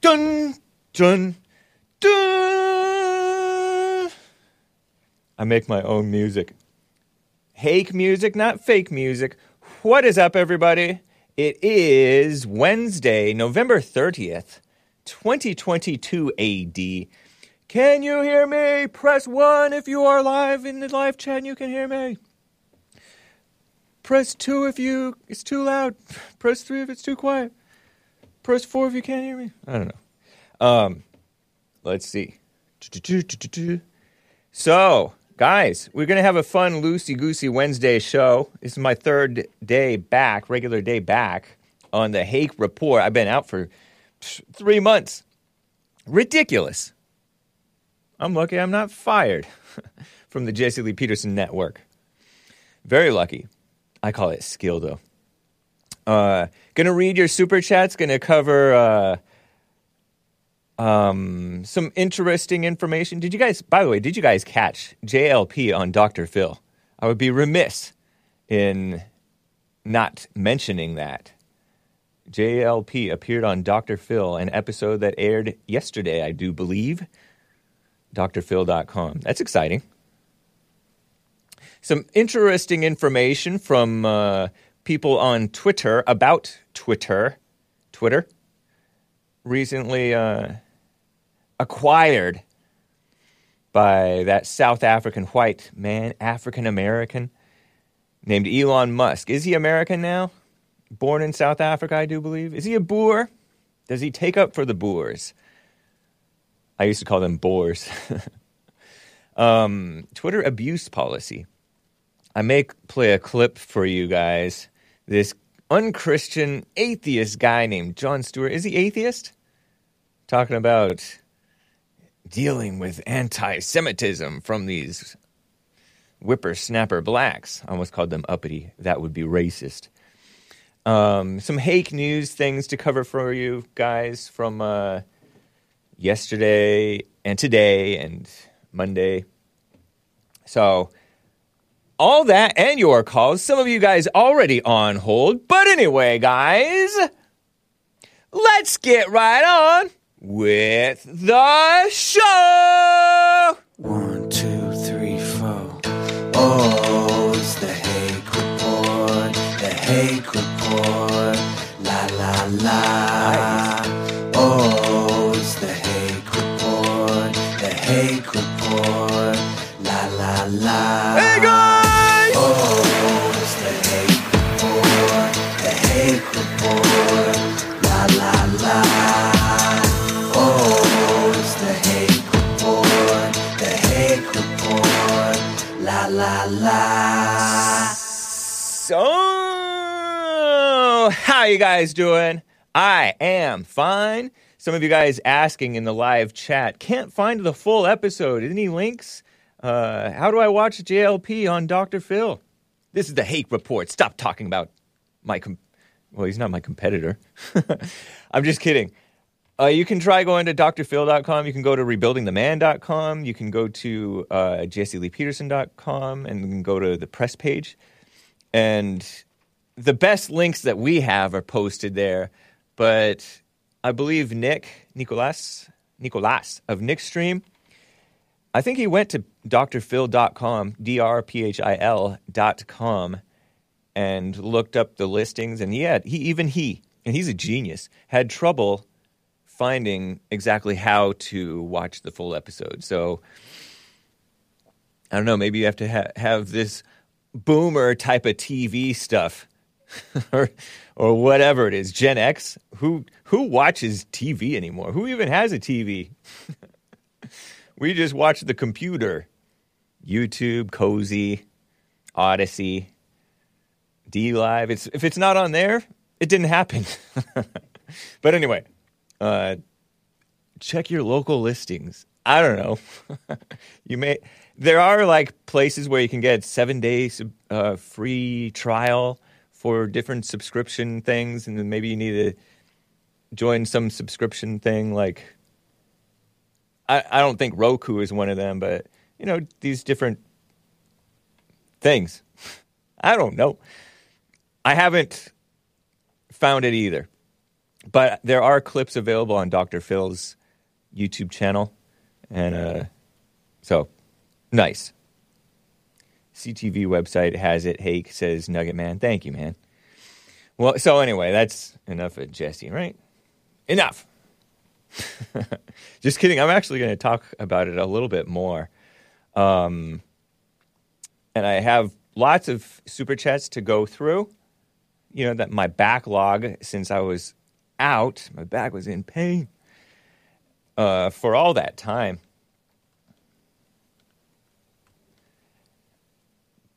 dun, dun, dun. I make my own music. Hake music, not fake music. What is up, everybody? It is Wednesday, November 30th, 2022 AD. Can you hear me? Press 1 if you are live in the live chat and you can hear me. Press 2 if you it's too loud. Press 3 if it's too quiet. Press 4 if you can't hear me. I don't know. Um let's see. So, guys, we're to have a fun loosey goosey Wednesday show. This is my third day back, regular day back on the Hake report. I've been out for 3 months. Ridiculous. I'm lucky I'm not fired from the Jesse Lee Peterson network. Very lucky. I call it skill, though. Uh, gonna read your super chats. Gonna cover uh, um, some interesting information. Did you guys, by the way, did you guys catch JLP on Dr. Phil? I would be remiss in not mentioning that. JLP appeared on Dr. Phil, an episode that aired yesterday, I do believe drphil.com. That's exciting. Some interesting information from uh, people on Twitter about Twitter. Twitter recently uh, acquired by that South African white man, African American, named Elon Musk. Is he American now? Born in South Africa, I do believe. Is he a Boer? Does he take up for the Boers? I used to call them boars. um, Twitter abuse policy. I may play a clip for you guys. This unchristian atheist guy named Jon Stewart. Is he atheist? Talking about dealing with anti Semitism from these whippersnapper blacks. I almost called them uppity. That would be racist. Um, some hake news things to cover for you guys from uh, yesterday and today and Monday. So, all that and your calls. Some of you guys already on hold. But anyway, guys, let's get right on with the show. One, two, three, four. Oh, it's the Hake Report. The Hake Report. La, la, la. How you guys doing? I am fine. Some of you guys asking in the live chat can't find the full episode. Any links? Uh, how do I watch JLP on Dr. Phil? This is the Hake Report. Stop talking about my. Com- well, he's not my competitor. I'm just kidding. Uh, you can try going to drphil.com. You can go to rebuildingtheman.com. You can go to uh, jesseleepeterson.com and go to the press page. And the best links that we have are posted there. But I believe Nick, Nicolas, Nicolas of Nick's Stream, I think he went to drphil.com, D-R-P-H-I-L dot com, and looked up the listings. And yeah, he, even he, and he's a genius, had trouble finding exactly how to watch the full episode. So I don't know. Maybe you have to ha- have this boomer type of TV stuff, or or whatever it is. Gen X. Who who watches TV anymore? Who even has a TV? we just watch the computer. YouTube, Cozy, Odysee, D Live. It's if it's not on there, it didn't happen. but anyway, uh, check your local listings. I don't know. you may there are like places where you can get seven days uh, free trial for different subscription things, and then maybe you need to join some subscription thing. Like I, I don't think Roku is one of them, but you know these different things. I don't know. I haven't found it either. but there are clips available on Dr. Phil's YouTube channel, and uh, so nice. CTV website has it. Hake says Nugget Man. Thank you, man. Well, so anyway, that's enough of Jesse, right? Enough. Just kidding. I'm actually going to talk about it a little bit more. Um, and I have lots of super chats to go through. You know, that my backlog since I was out, my back was in pain uh, for all that time.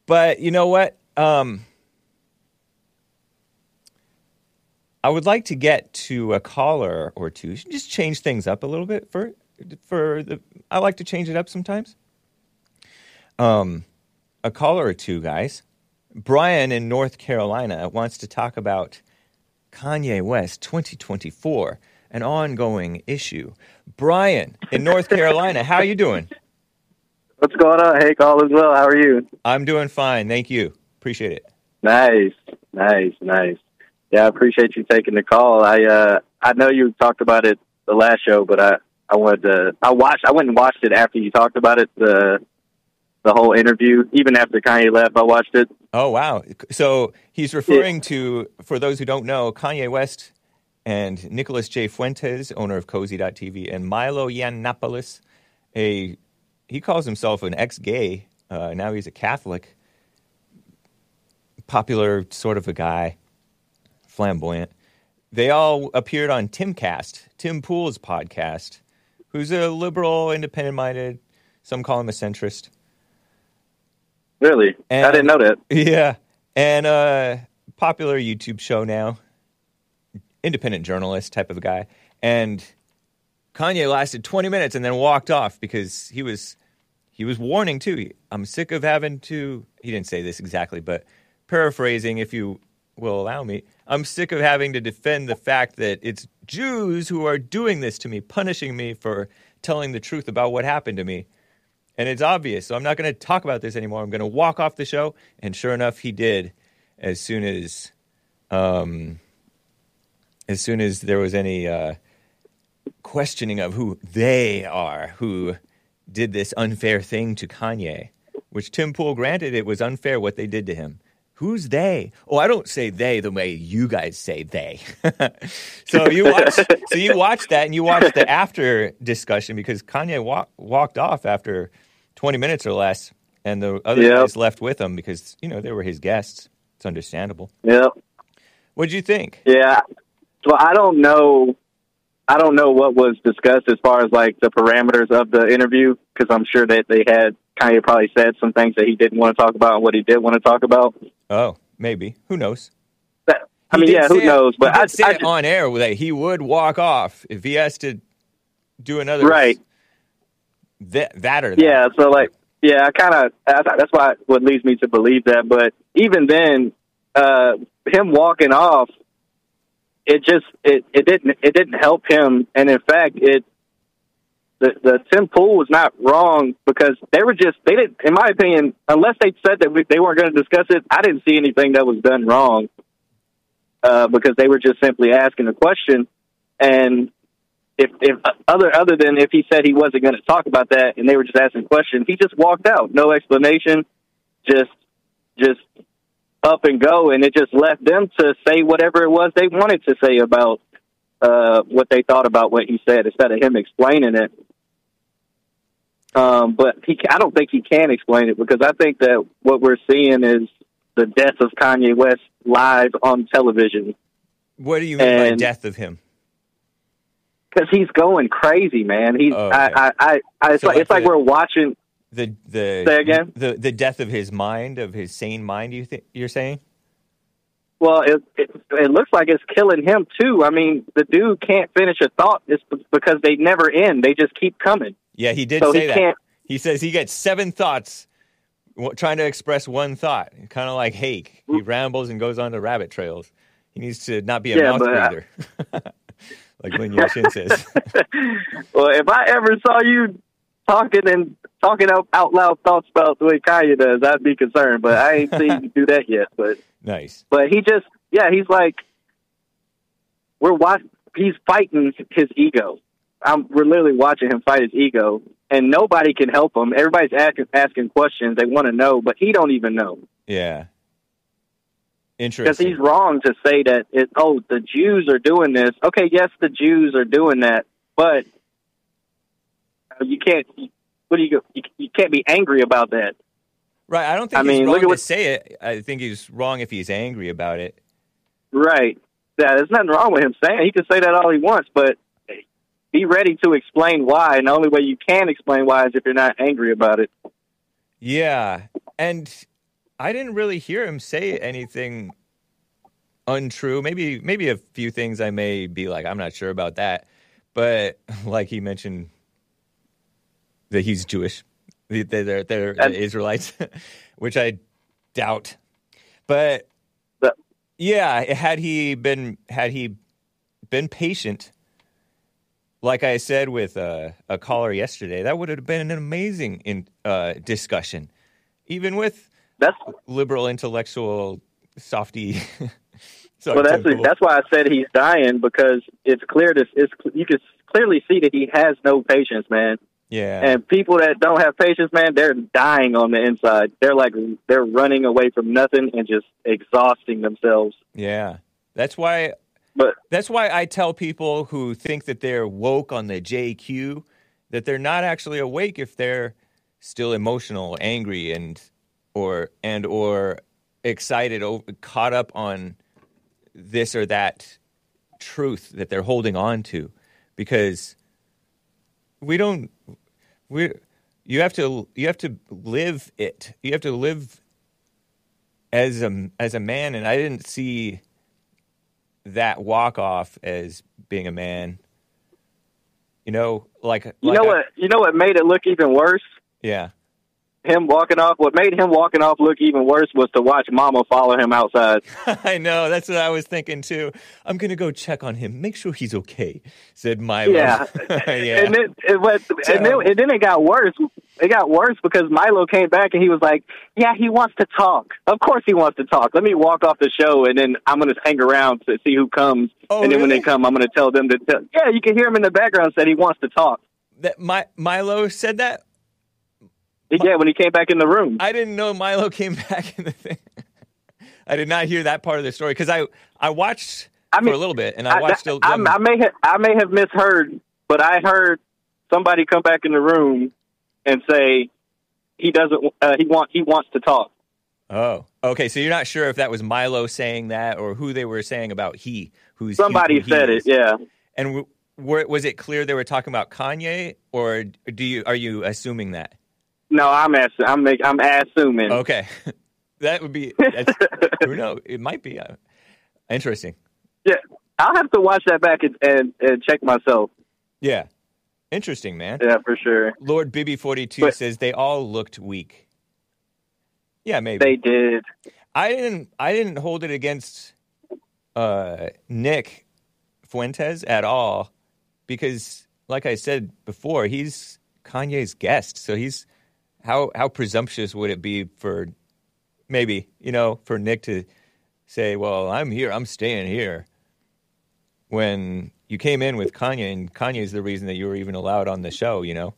But you know what? Um, I would like to get to a caller or two. Just change things up a little bit for for the. I like to change it up sometimes. Um, a caller or two, guys. Brian in North Carolina wants to talk about Kanye West 2024, an ongoing issue. Brian in North Carolina, how are you doing? What's going on? Hey, Call as well. How are you? I'm doing fine, thank you. Appreciate it. Nice, nice, nice. Yeah, I appreciate you taking the call. I uh, I know you talked about it the last show, but I I wanted to. I watched. I went and watched it after you talked about it. The the whole interview, even after Kanye left, I watched it. Oh wow! So he's referring to, for those who don't know, Kanye West and Nicholas J. Fuentes, owner of Cozy.tv, and Milo Yiannopoulos, a he calls himself an ex-gay. Uh, now he's a Catholic, popular sort of a guy, flamboyant. They all appeared on Timcast, Tim Pool's podcast, who's a liberal, independent-minded. Some call him a centrist. Really, And- I didn't know that. Yeah, and uh, popular YouTube show now, independent journalist type of guy. And Kanye lasted 20 minutes and then walked off because he was he was warning too. I'm sick of having to. He didn't say this exactly, but paraphrasing, if you will allow me, I'm sick of having to defend the fact that it's Jews who are doing this to me, punishing me for telling the truth about what happened to me and it's obvious. So I'm not going to talk about this anymore. I'm going to walk off the show. And sure enough, he did. As soon as, um, as soon as there was any uh, questioning of who they are, who did this unfair thing to Kanye, which Tim Pool granted it was unfair what they did to him. Who's they? Oh, I don't say they the way you guys say they. so you watch, so you watched that and you watched the after discussion because Kanye wa- walked off after 20 minutes or less, and the other Yep. guys left with him because you know they were his guests. It's understandable. Yeah. What'd you think? Yeah. Well, I don't know. I don't know what was discussed as far as like the parameters of the interview because I'm sure that they had Kanye probably said some things that he didn't want to talk about and what he did want to talk about. Oh, maybe. Who knows? That, I mean, yeah, who it- knows? But he did I, say I it just, on air that he would walk off if he has to do another Right. That, that or that. Yeah, so like, yeah, I kind of that's why what leads me to believe that. But even then, uh, him walking off, it just it, it didn't it didn't help him, and in fact, it the the Tim Pool was not wrong because they were just they didn't, in my opinion, unless they said that we, they weren't going to discuss it. I didn't see anything that was done wrong uh, because they were just simply asking a question, and if if other other than if he said he wasn't going to talk about that and they were just asking questions, he just walked out, no explanation, just just up and go, and it just left them to say whatever it was they wanted to say about uh, what they thought about what he said instead of him explaining it. Um, but he, I don't think he can explain it because I think that what we're seeing is the death of Kanye West live on television. What do you mean by death of him? because he's going crazy, man. He's Oh, okay. I, I, I, I it's So like like it's like we're watching. The the Say again? the the death of his mind, of his sane mind. You think you're saying? Well, it, it it looks like it's killing him too. I mean, the dude can't finish a thought. It's because they never end. They just keep coming. Yeah, he did So say he that. can't- He says he gets seven thoughts trying to express one thought. Kind of like Hake. He mm. rambles and goes on to rabbit trails. He needs to not be a Yeah, mouth uh, I- breather. like Lin Yashin says. well, if I ever saw you talking and talking out, out loud thoughts about the way Kanye does, I'd be concerned. But I ain't seen you do that yet. But nice. but he just yeah, he's like we're watch he's fighting his ego. I'm we're literally watching him fight his ego, and nobody can help him. Everybody's asking asking questions. They want to know, but he don't even know Yeah. Interesting because he's wrong to say that. It, oh, the Jews are doing this. Okay, yes, the Jews are doing that, but Uh, you can't. What do you go? You, you can't be angry about that. right. I don't think I he's mean, wrong look at to what- say it. I think he's wrong if he's angry about it. Right. Yeah, there's nothing wrong with him saying. He can say that all he wants, but be ready to explain why. And the only way you can explain why is if you're not angry about it. Yeah. And I didn't really hear him say anything untrue. Maybe maybe a few things I may be like, I'm not sure about that. But like he mentioned that he's Jewish. They- They're, they're And- Israelites, which I doubt. But But- yeah, had he been had he been patient, like I said with uh, a caller yesterday, that would have been an amazing in, uh, discussion, even with That's liberal intellectual softy. well. That's that's why I said he's dying because it's clear. This it's you can clearly see that he has no patience, man. Yeah, And people that don't have patience, man, they're dying on the inside. They're like they're running away from nothing and just exhausting themselves. yeah. That's why But That's why I tell people who think that they're woke on the JQ that they're not actually awake if they're still emotional, angry, and or and or excited, caught up on this or that truth that they're holding on to, because we don't we you have to you have to live it. You have to live as a as a man, and I didn't see that walk off as being a man. You know, like you like know I- what? You know what made it look even worse? Yeah, Him walking off. What made him walking off look even worse was to watch Mama follow him outside. I know. That's what I was thinking too. I'm gonna go check on him, make sure he's okay," said Milo. Yeah. yeah. And then it was, and then, and then it got worse. It got worse because Milo came back and he was like, "Yeah, he wants to talk. Of course he wants to talk. Let me walk off the show and then I'm going to hang around to see who comes. Oh, and then when they come, I'm going to tell them to. Tell, yeah, you can hear him in the background said he wants to talk. that my Milo said that. Yeah, when he came back in the room. I didn't know Milo came back in the thing. I did not hear that part of the story because I I watched I for a little bit and I I, watched. I, I, I may have I may have misheard, but I heard somebody come back in the room and say he doesn't. Uh, he want he wants to talk. oh, okay. So you're not sure if that was Milo saying that or who they were saying about he, who's Somebody who said is. it. Yeah. And w- were, was it clear they were talking about Kanye, or do you are you assuming that? No, I'm ass- I'm make, I'm assuming. Okay, that would be. That's, who knows? It might be uh, interesting. Yeah, I'll have to watch that back and, and, and check myself. Yeah, interesting, man. Yeah, for sure. Lord Bibby forty two says they all looked weak. Yeah, maybe They did. I didn't. I didn't hold it against uh, Nick Fuentes at all because, like I said before, he's Kanye's guest. So he's how how presumptuous would it be for maybe you know for Nick to say, "Well, I'm here. I'm staying here." When you came in with Kanye, and Kanye is the reason that you were even allowed on the show. You know.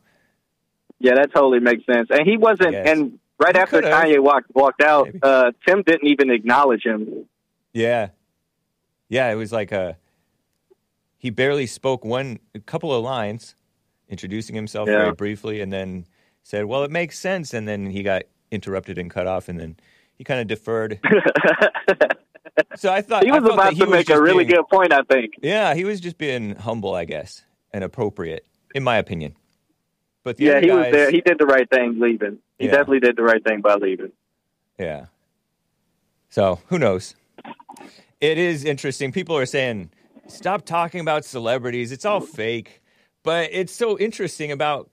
Yeah, that totally makes sense. And he wasn't. Yes. And right He after could've. Kanye walked walked out, uh, Tim didn't even acknowledge him. Yeah. Yeah, it was like a he barely spoke one a couple of lines introducing himself Yeah. very briefly and then said, "Well, it makes sense." And then he got interrupted and cut off and then he kind of deferred. so I thought he was about he to was make a really being- good point. I think. Yeah, he was just being humble, I guess, and appropriate in my opinion. But the Yeah, other he was there. He did the right thing leaving. He Yeah. definitely did the right thing by leaving. Yeah. So who knows? It is interesting. People are saying, stop talking about celebrities. It's all fake. But it's so interesting about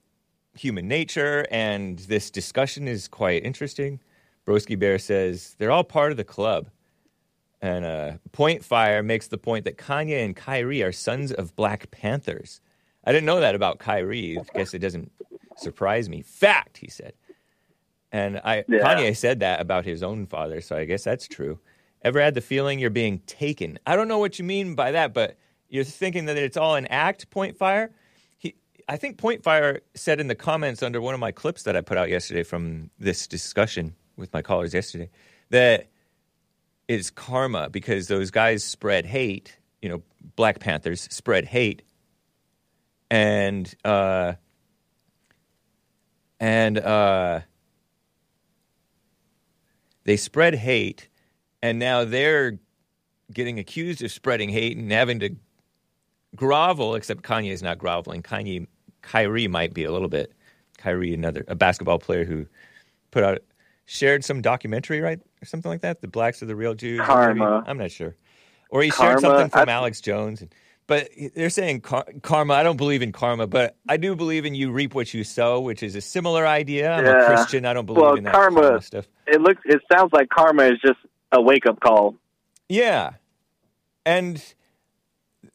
human nature, and this discussion is quite interesting. Broski Bear says they're all part of the club. And uh, Point Fire makes the point that Kanye and Kyrie are sons of Black Panthers. I didn't know that about Kyrie. I guess it doesn't surprise me. Fact, he said. And I Yeah. Kanye said that about his own father, so I guess that's true. Ever had the feeling you're being taken? I don't know what you mean by that, but you're thinking that it's all an act, Point Fire. I think Point Fire said in the comments under one of my clips that I put out yesterday from this discussion with my callers yesterday that it's karma because those guys spread hate. You know, Black Panthers spread hate, and uh, and uh, they spread hate, and now they're getting accused of spreading hate and having to grovel. Except Kanye is not groveling. Kanye, Kyrie might be a little bit. Kyrie, another a basketball player who put out shared some documentary, right, or something like that. The blacks are the real Jews. Karma. maybe? I'm not sure. Or he shared something from I- Alex Jones. And, but they're saying car- karma. I don't believe in karma, but I do believe in you reap what you sow, which is a similar idea. I'm a Christian. I don't believe Well, in that karma- karma stuff. It looks. It sounds like karma is just a wake up call. Yeah. And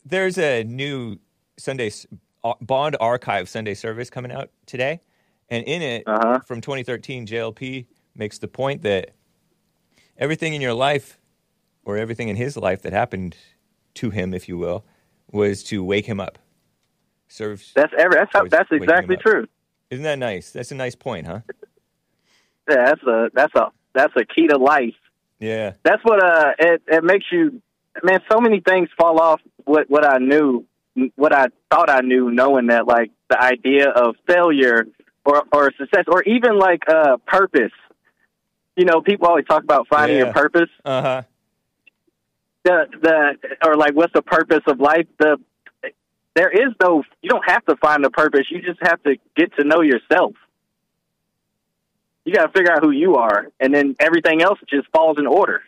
there's a new Sunday Bond Archive Sunday service coming out today. And in it, Uh-huh. from 2013, JLP makes the point that everything in your life, or everything in his life that happened to him, if you will, was to wake him up. Serves. That's every. That's how, that's exactly true. Isn't that nice? That's a nice point, huh? Yeah, that's a that's a that's a key to life. Yeah. That's what uh it it makes you man. So many things fall off what what I knew, what I thought I knew, knowing that like the idea of failure or or success or even like uh purpose. You know, people always talk about finding Yeah. your purpose. Uh huh. the the or like what's the purpose of life the there is no you don't have to find a purpose you just have to get to know yourself you got to figure out who you are and then everything else just falls in order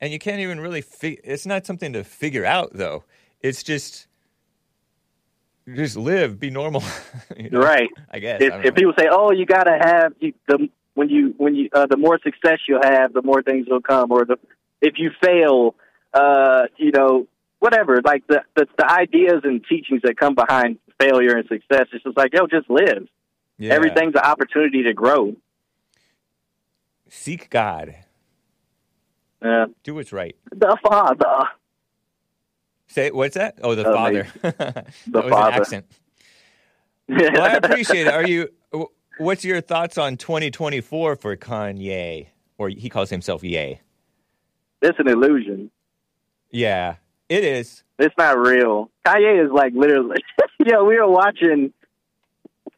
And you can't even really fig- it's not something to figure out though. It's just just live, be normal. you know? right I guess. if, I if people say oh you got to have you, the when you when you uh, the more success you have the more things will come or the if you fail uh you know whatever like the the, the ideas and teachings that come behind failure and success it's just like yo just live Yeah. everything's an opportunity to grow seek God. uh, Do what's right. the father Say what's that? Oh, the oh, Amazing. father. that The was father. an accent. Well, I appreciate it. Are you what's your thoughts on 2024 for Kanye? Or he calls himself Ye. it's an illusion Yeah. It is. it's not real kanye is like literally yeah we were watching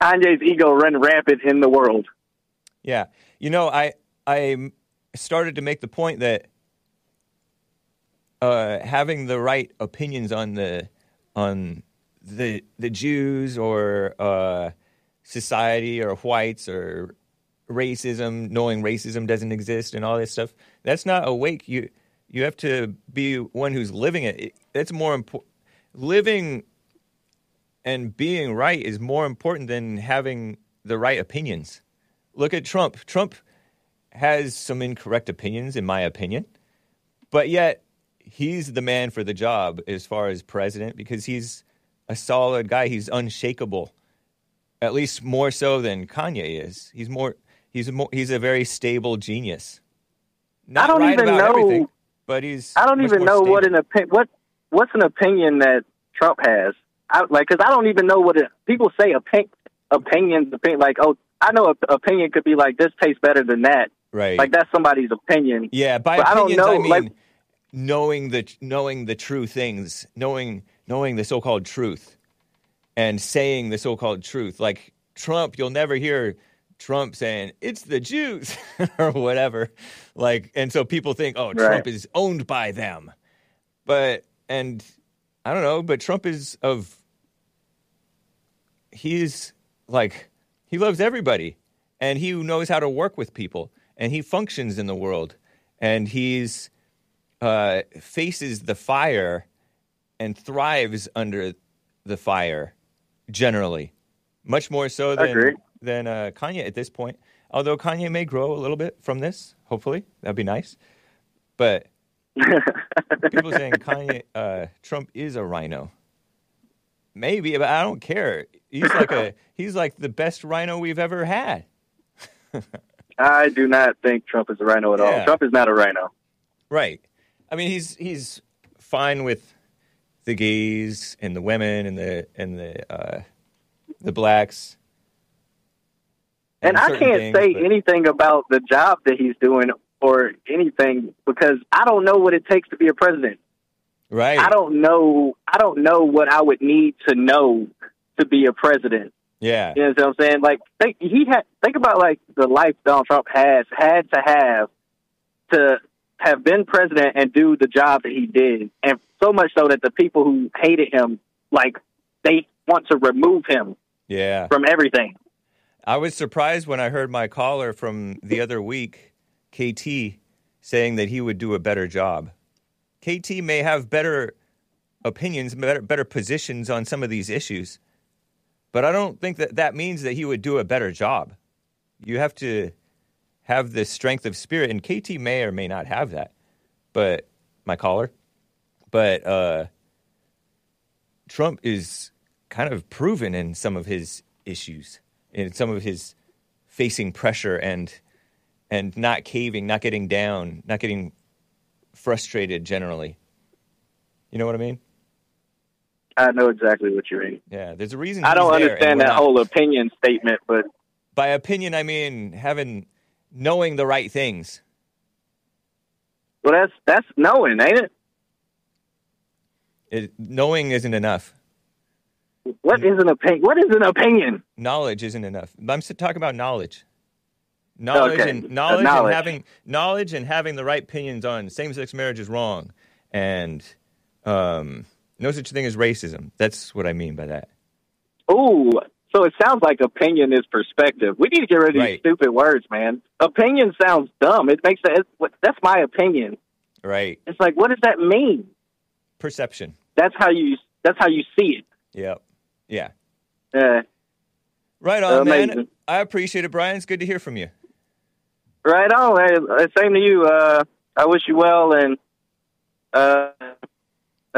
kanye's ego run rampant in the world Yeah. You know, I I started to make the point that uh, having the right opinions on the on the the Jews or uh, society or whites or racism, knowing racism doesn't exist and all this stuff, that's not awake. You you have to be one who's living it. it that's more important. Living and being right is more important than having the right opinions. Look at Trump. Trump has some incorrect opinions, in my opinion, but yet he's the man for the job as far as president because he's a solid guy. He's unshakable, at least more so than Kanye is. He's more. He's a more. He's a very stable genius. Not don't right even know- but he's. i don't even know what an opi- what what's an opinion that trump has I, like because i don't even know what it, people say opin- opinions opinion like oh i know a opinion could be like this tastes better than that right. like that's somebody's opinion Yeah, by But I don't opinions I, know, mean like- knowing the knowing the true things, knowing knowing the so-called truth, and saying the so-called truth. Like Trump, you'll never hear Trump saying it's the Jews or whatever. Like, and so people think, oh, Trump is owned by them, but and I don't know, but Trump is of he's like he loves everybody and he knows how to work with people and he functions in the world and he's uh, faces the fire and thrives under the fire generally. Much more so than than uh, Kanye at this point. Although Kanye may grow a little bit from this hopefully. That'd be nice. But people saying Kanye uh, Trump is a RINO. Maybe but I don't care. He's like a he's like the best RINO we've ever had. I do not think trump is a RINO at Yeah. all trump is not a RINO. Right. I mean, he's he's fine with the gays and the women and the and the uh, the blacks. And I can't things, say but- anything about the job that he's doing or anything because I don't know what it takes to be a president. Right. I don't know. I don't know what I would need to know to be a president. Yeah. You know what I'm saying? Like, think he had. Think about like the life Donald Trump has had to have to have been president and do the job that he did, and so much so that the people who hated him, like, they want to remove him Yeah. from everything. I was surprised when I heard my caller from the other week, KT, saying that he would do a better job. KT may have better opinions, better, better positions on some of these issues, but I don't think that that means that he would do a better job. You have to have this strength of spirit, and KT may or may not have that. But my caller, but uh, Trump is kind of proven in some of his issues, in some of his facing pressure and and not caving, not getting down, not getting frustrated generally. You know what I mean? I know exactly what you mean. Yeah, there's a reason. I don't understand that not. whole opinion statement, but By opinion, I mean having knowing the right things. well, that's that's knowing, ain't it? It, knowing isn't enough. What is an opinion? What is an opinion? Knowledge isn't enough. I'm talking about knowledge. Knowledge Okay, and uh, knowledge, knowledge. and having knowledge and having the right opinions on same-sex marriage is wrong, and um, no such thing as racism. That's what I mean by that. Ooh, so it sounds like opinion is perspective. We need to get rid of these stupid words, man. Opinion sounds dumb. It makes that. That's my opinion. Right? It's like, what does that mean? Perception. That's how you. That's how you see it. Yep. Yeah. it. Uh, Right on, man. Amazing. I appreciate it, Brian. It's good to hear from you. right on. Hey, same to you. Uh, I wish you well, and uh,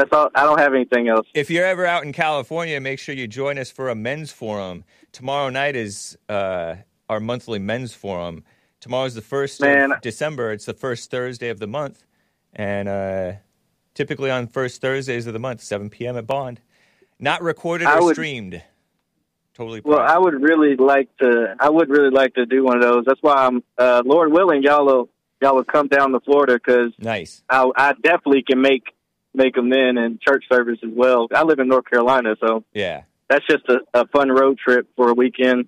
that's all. I don't have anything else. If you're ever out in California, make sure you join us for a men's forum. Tomorrow night is uh, our monthly men's forum. Tomorrow's the first Man. of December. It's the first Thursday of the month, and uh, typically on first Thursdays of the month, 7 p.m. at Bond. Not recorded I or would- streamed. Totally. Well. I would really like to. I would really like to do one of those. That's why I'm, uh, Lord willing, y'all will y'all will come down to Florida because nice. I, I definitely can make make them then and church service as well. I live in North Carolina, so Yeah. that's just a, a fun road trip for a weekend.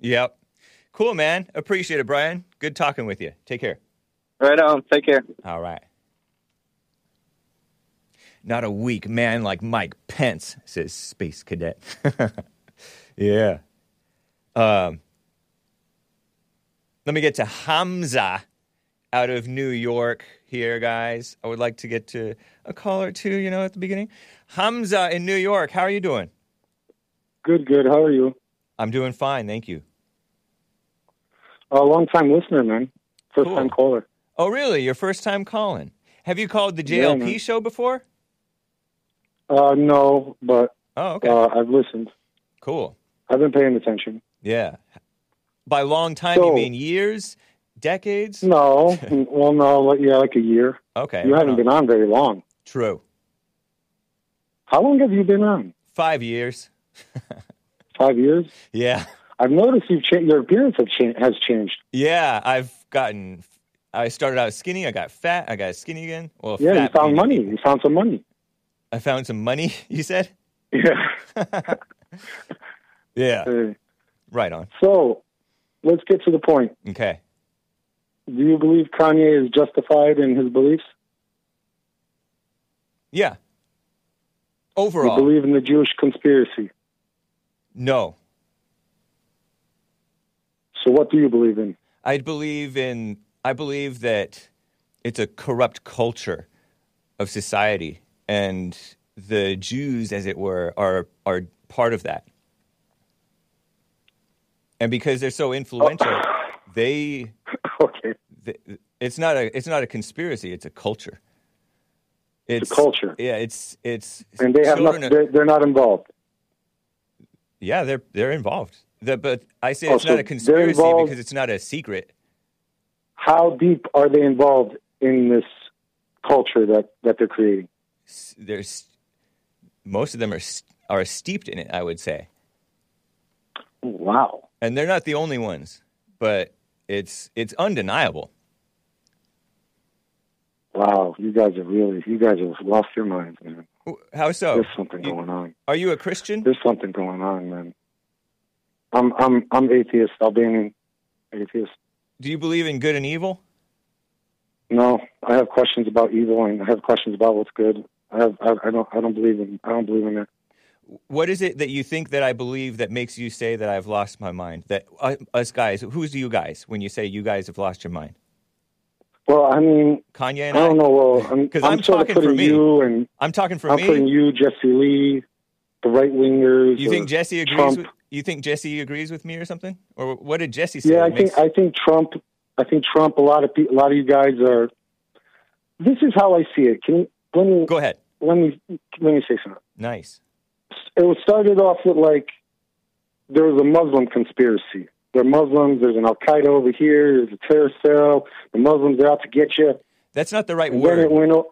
Yep. Cool, man. Appreciate it, Brian. Good talking with you. Take care. Right on. Take care. All right. Not a weak man like Mike Pence, says Space Cadet. yeah. Um, let me get to Hamza out of New York here, guys. I would like to get to a call or two, you know, at the beginning. Hamza in New York, how are you doing? Good, good. How are you? I'm doing fine, thank you. A long time listener, man. First time caller. Oh, really? Your first time calling? Have you called the JLP man. show before? Uh, no, but Oh, okay. uh, I've listened. cool. I've been paying attention. Yeah. By long time, you mean years, decades? No, well, no, like, yeah, like a year. Okay. You haven't been on very long. True. How long have you been on? Five years. Five years. Yeah. I've noticed you've cha- your appearance have cha- has changed. Yeah. I've gotten. I started out skinny. I got fat. I got skinny again. Well, Yeah, you found money. You found some money. I found some money. You said. Yeah. Yeah. Uh, Right on. so, let's get to the point. Okay. Do you believe Kanye is justified in his beliefs? Yeah. Overall. Do you believe in the Jewish conspiracy. no. So, what do you believe in? I believe in. I believe that it's a corrupt culture of society, and the Jews, as it were, are are part of that. And because they're so influential, they, okay. it's not a it's not a conspiracy. It's a culture. It's, a culture. Yeah, it's it's And they have not, they're, they're not involved. yeah, they're they're involved. The, but I say Oh, it's so not a conspiracy because it's not a secret. How deep are they involved in this culture that, that they're creating? there's most of them are are steeped in it. I would say, Wow. and they're not the only ones, but it's it's undeniable. Wow. You guys are really, you guys have lost your minds, man. How so? There's something You- going on. Are you a Christian? There's something going on, man. I'm, I'm, I'm atheist, Albanian atheist. Do you believe in good and evil? No, I have questions about evil and I have questions about what's good. I have, I, I don't, I don't believe in, I don't believe in that. What is it that you think that I believe that makes you say that I've lost my mind? That uh, us guys, who's you guys when you say you guys have lost your mind? Well, I mean, Kanye I and I. don't know. Well, I'm, I'm, I'm talking for me. you and I'm talking for I'm me. putting you, Jesse Lee, the right wingers. You think Jesse agrees Trump. with you think Jesse agrees with me or something? Or what did Jesse say? Yeah, I think makes- I think Trump. I think Trump. A lot of pe- a lot of you guys are. This is how I see it. Can you, let me Go ahead. let me let me say something. Nice. It was started off with like there was a Muslim conspiracy. There are Muslims. There's an Al Qaeda over here. There's a terror cell. The Muslims are out to get you. That's not the right And then it word. went.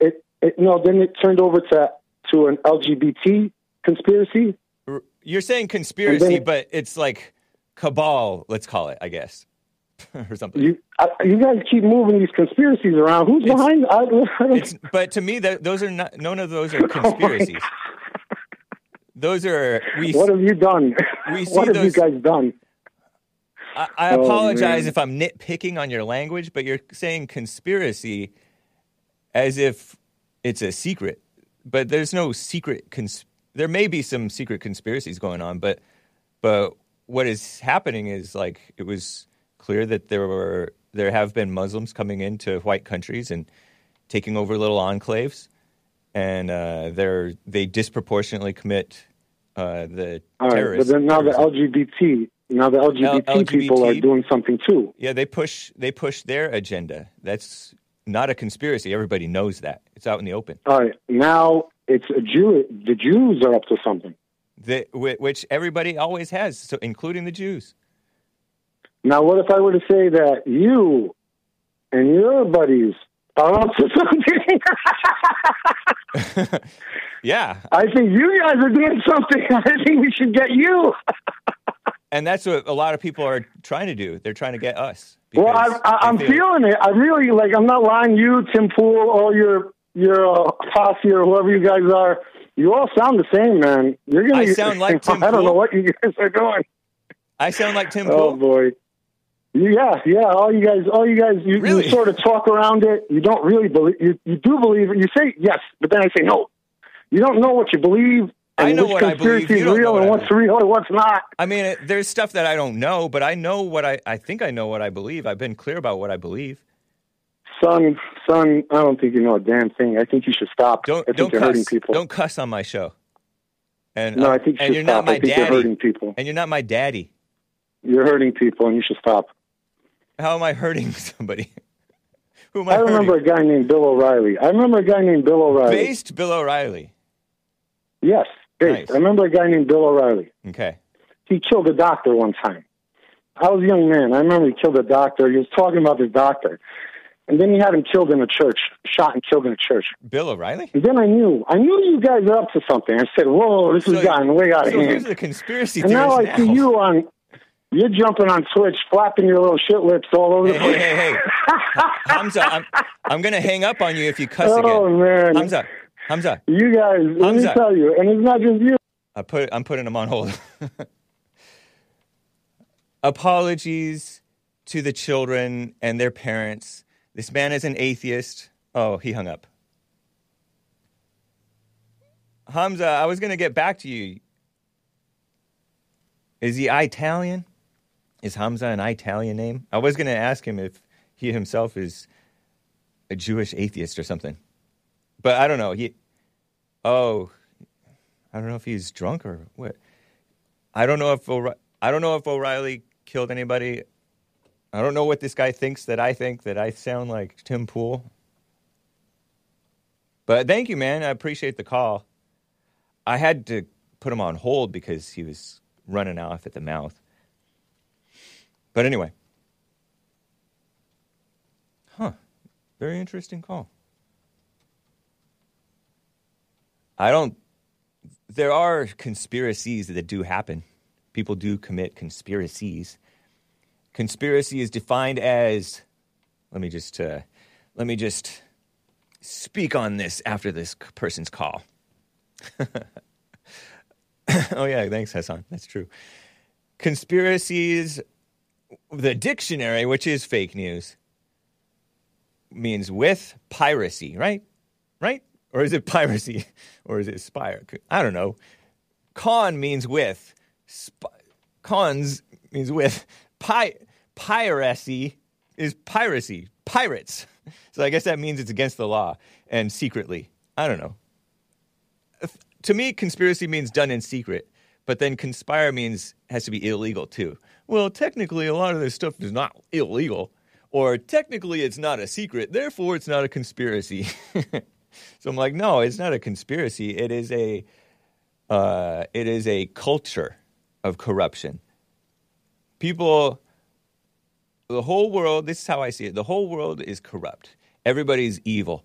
It, it no. Then it turned over to to an LGBT conspiracy. You're saying conspiracy, then- but it's like cabal, let's call it, I guess. or something. You I, you guys keep moving these conspiracies around. Who's It's- behind? I, I but to me, that, those are not. None of those are oh conspiracies. Those are we. What have you done? What have those- you guys done? I, I Oh, apologize if I'm nitpicking on your language, but you're saying conspiracy as if it's a secret. But there's no secret. Cons- there may be some secret conspiracies going on, but but what is happening is like it was clear that there were there have been Muslims coming into white countries and taking over little enclaves, and uh, they're they disproportionately commit uh, the All right, terrorists. but then now the. LGBT, now the LGBT, people are doing something too. Yeah, they push they push their agenda. That's not a conspiracy. Everybody knows that. It's out in the open. All right, now it's a Jew. The Jews are up to something. The, which everybody always has, so including the Jews. Now, what if I were to say that you and your buddies are up to something? Yeah, I think you guys are doing something. I think we should get you. and that's what a lot of people are trying to do. They're trying to get us. Well, I, I, I'm feel- feeling it. I really like. I'm not lying. You, Tim Pool, all your your uh, posse or whoever you guys are, you all sound the same, man. You're gonna. I sound like Tim I don't know what you guys are doing. I sound like Tim Oh Pool. boy. Yeah, yeah. All you guys, all you guys, you, Really? you sort of talk around it. You don't really believe. You, you do believe it. You say yes, but then I say no. You don't know what you believe. And I know what I believe. conspiracy You is don't know real what and what's real and what's not. I mean, it, there's stuff that I don't know, but I know what I. I think I know what I believe. I've been clear about what I believe. Son, son, I don't think you know a damn thing. I think you should stop. Don't I think don't you're hurting people. Don't cuss on my show. And no, uh, I think you and should you're stop. not my I think daddy. you're hurting people. And you're not my daddy. You're hurting people, and you should stop. How am I hurting somebody? Who am I, I remember hurting? a guy named Bill O'Reilly. I remember a guy named Bill O'Reilly. Based Bill O'Reilly. Yes, based. Nice. I remember a guy named Bill O'Reilly. Okay. he killed a doctor one time. I was a young man. I remember he killed a doctor. He was talking about this doctor. And then he had him killed in a church, shot and killed in a church. Bill O'Reilly? And then I knew, I knew you guys are up to something. I said, whoa, this So- has gotten way out So of hand. the conspiracy And now I see you on, you're jumping on Twitch, flapping your little shit lips all over Hey, the place. hey, hey. Hamza, I'm, I'm going to hang up on you if you cuss Oh, again. Oh, man. Hamza, Hamza, You guys, let me tell you, and it's not just you. I put, I'm putting him on hold. Apologies to the children and their parents. This man is an atheist. Oh, he hung up. Hamza, I was going to get back to you. Is he Italian? Is Hamza an Italian name? I was going to ask him if he himself is a Jewish atheist or something. But I don't know. He Oh, I don't know if he's drunk or what. I don't know if O'Re- I don't know if O'Reilly killed anybody. I don't know what this guy thinks that I think that I sound like Tim Pool. But thank you, man. I appreciate the call. I had to put him on hold because he was running off at the mouth. But anyway. Huh. Very interesting call. I don't. There are conspiracies that do happen. People do commit conspiracies. Conspiracy is defined as. Let me just. Uh, let me just speak on this after this person's call. oh yeah, thanks, Hassan. That's true. Conspiracies. The dictionary, which is fake news, means with piracy, right? Right? Or is it piracy? Or is it spire? I don't know. Con means with. Sp- cons means with. Pi- piracy is piracy. Pirates. So I guess that means it's against the law and secretly. I don't know. To me, conspiracy means done in secret, but then conspire means has to be illegal too. Well, technically, a lot of this stuff is not illegal, or technically, it's not a secret, therefore, it's not a conspiracy. so I'm like, no, it's not a conspiracy. It is a, uh, it is a culture of corruption. People the whole world, this is how I see it, the whole world is corrupt. Everybody's evil.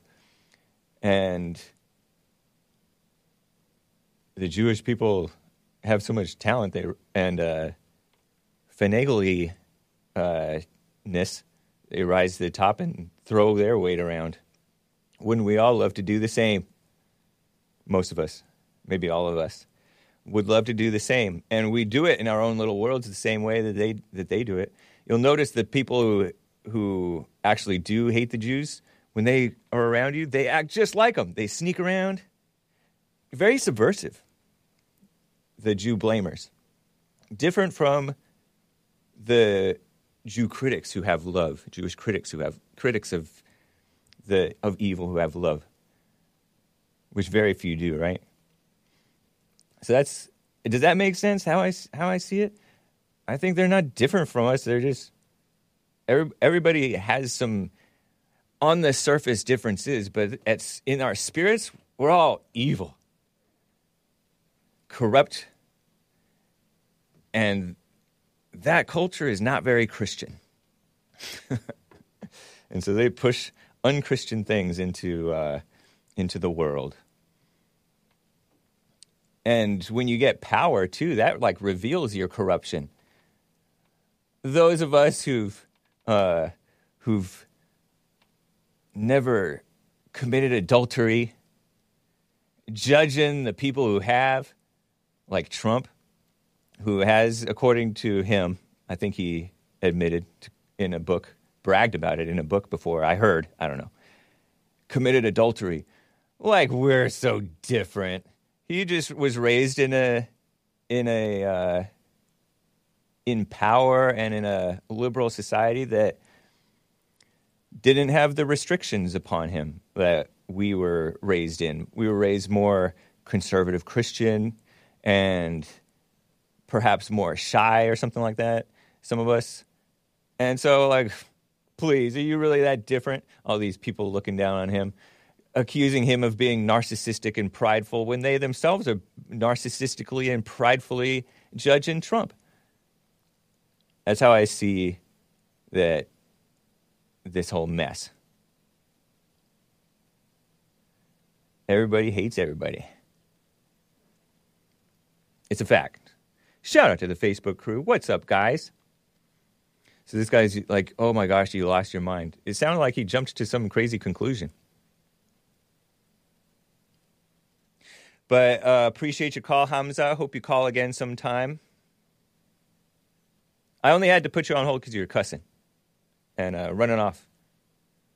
And the Jewish people have so much talent they, and uh, uh, they rise to the top and throw their weight around. Wouldn't we all love to do the same? Most of us, maybe all of us, would love to do the same, and we do it in our own little worlds the same way that they that they do it. You'll notice that people who who actually do hate the Jews, when they are around you, they act just like them. They sneak around, very subversive. The Jew blamers, different from the Jew critics who have love, Jewish critics who have critics of the of evil who have love, which very few do, right? So that's does that make sense? How I how I see it? I think they're not different from us. They're just every, everybody has some on the surface differences, but it's in our spirits we're all evil, corrupt, and that culture is not very Christian. and so they push unchristian things into uh, into the world. And when you get power too, that like reveals your corruption. Those of us who've uh, who've never committed adultery, judging the people who have, like Trump, who has, according to him, I think he admitted to, in a book, bragged about it in a book before. I heard, I don't know, committed adultery. Like we're so different. He just was raised in a in a uh, in power and in a liberal society that didn't have the restrictions upon him that we were raised in. We were raised more conservative Christian and perhaps more shy or something like that, some of us. And so, like, please, are you really that different? All these people looking down on him, accusing him of being narcissistic and prideful when they themselves are narcissistically and pridefully judging Trump. That's how I see that this whole mess. Everybody hates everybody. It's a fact. Shout out to the Facebook crew. What's up, guys? So this guy's like, oh my gosh, you lost your mind. It sounded like he jumped to some crazy conclusion. But uh, appreciate your call, Hamza. Hope you call again sometime. I only had to put you on hold because you were cussing and uh, running off.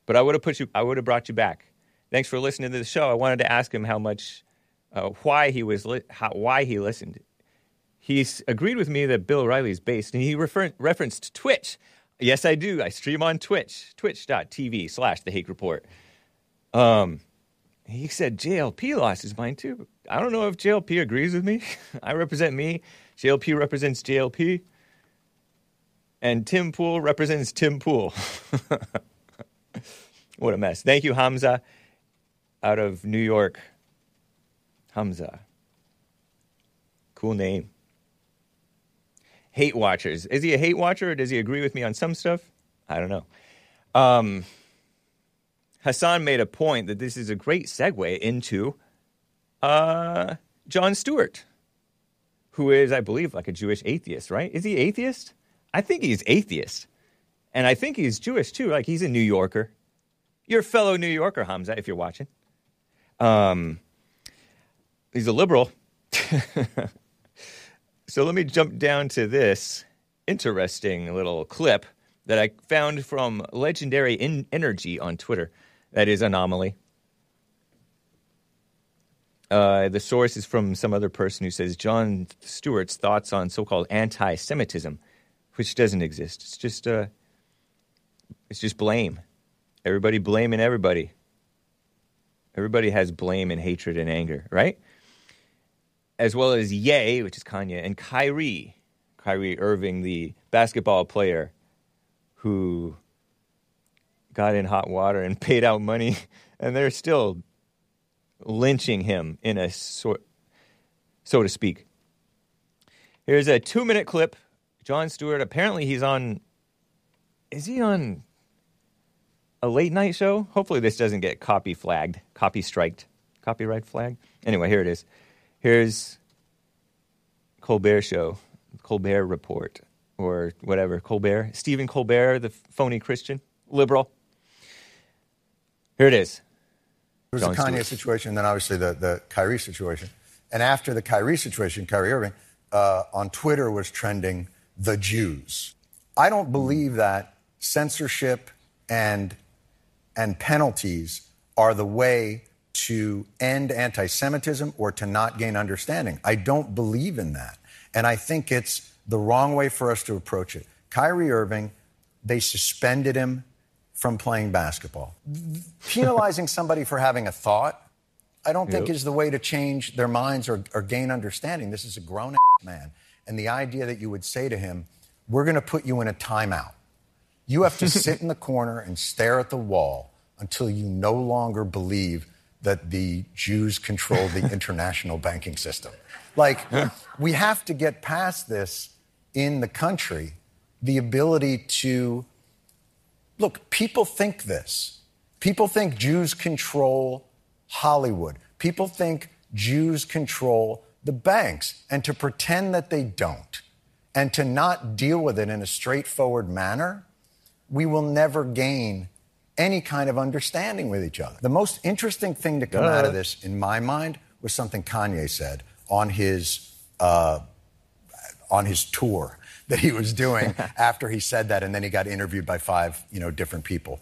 But I would have put you. I would have brought you back. Thanks for listening to the show. I wanted to ask him how much, uh, why he was, li- how, why he listened. He agreed with me that Bill O'Reilly's based, and he refer- referenced Twitch. Yes, I do. I stream on Twitch, twitch.tv slash The Hake Report. Um, he said JLP lost his mind too. I don't know if JLP agrees with me. I represent me. JLP represents JLP. And Tim Pool represents Tim Pool. what a mess. Thank you, Hamza, out of New York. Hamza. Cool name. Hate watchers. Is he a hate watcher or does he agree with me on some stuff? I don't know. Um, Hassan made a point that this is a great segue into uh, Jon Stewart, who is, I believe, like a Jewish atheist, right? Is he atheist? I think he's atheist. And I think he's Jewish too. Like he's a New Yorker. You're a fellow New Yorker, Hamza, if you're watching. Um, he's a liberal. so let me jump down to this interesting little clip that I found from Legendary In- Energy on Twitter. That is Anomaly. Uh, the source is from some other person who says Jon Stewart's thoughts on so-called anti-Semitism, which doesn't exist. It's just uh, it's just blame. Everybody blaming everybody. Everybody has blame and hatred and anger, right? As well as Ye, which is Kanye, and Kyrie, Kyrie Irving, the basketball player who got in hot water and paid out money, and they're still lynching him in a sort, so to speak. Here's a two-minute clip. Jon Stewart. Apparently, he's on. Is he on a late night show? Hopefully, this doesn't get copy flagged, copy striked, copyright flag. Anyway, here it is. Here's Colbert Show, Colbert Report, or whatever. Colbert, Stephen Colbert, the phony Christian liberal. Here it is. There was Jon a Kanye Stewart. situation, and then obviously the, the Kyrie situation. And after the Kyrie situation, Kyrie Irving, uh, on Twitter was trending the Jews. I don't believe that censorship and, and penalties are the way to end anti Semitism or to not gain understanding. I don't believe in that. And I think it's the wrong way for us to approach it. Kyrie Irving, they suspended him from playing basketball. Penalizing somebody for having a thought, I don't think Yep. is the way to change their minds or, or gain understanding. This is a grown man. And the idea that you would say to him, we're going to put you in a timeout. You have to sit in the corner and stare at the wall until you no longer believe that the Jews control the international banking system. Like, we have to get past this in the country the ability to look, people think this. People think Jews control Hollywood. People think Jews control the banks. And to pretend that they don't and to not deal with it in a straightforward manner, we will never gain any kind of understanding with each other. The most interesting thing to come out of this, in my mind, was something Kanye said on his uh, on his tour that he was doing after he said that, and then he got interviewed by five, you know, different people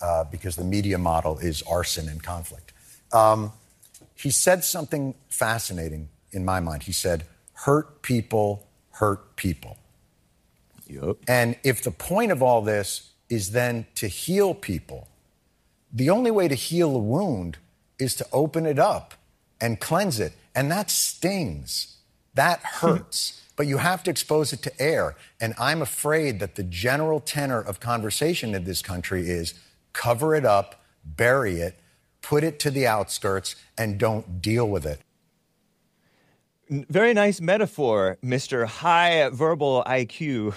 uh, because the media model is arson and conflict. Um, he said something fascinating in my mind. He said, "Hurt people hurt people." Yup. And if the point of all this is then to heal people, the only way to heal a wound is to open it up and cleanse it. And that stings. That hmm. hurts. but you have to expose it to air. And I'm afraid that the general tenor of conversation in this country is cover it up, bury it, put it to the outskirts, and don't deal with it. Very nice metaphor, Mr. High Verbal IQ.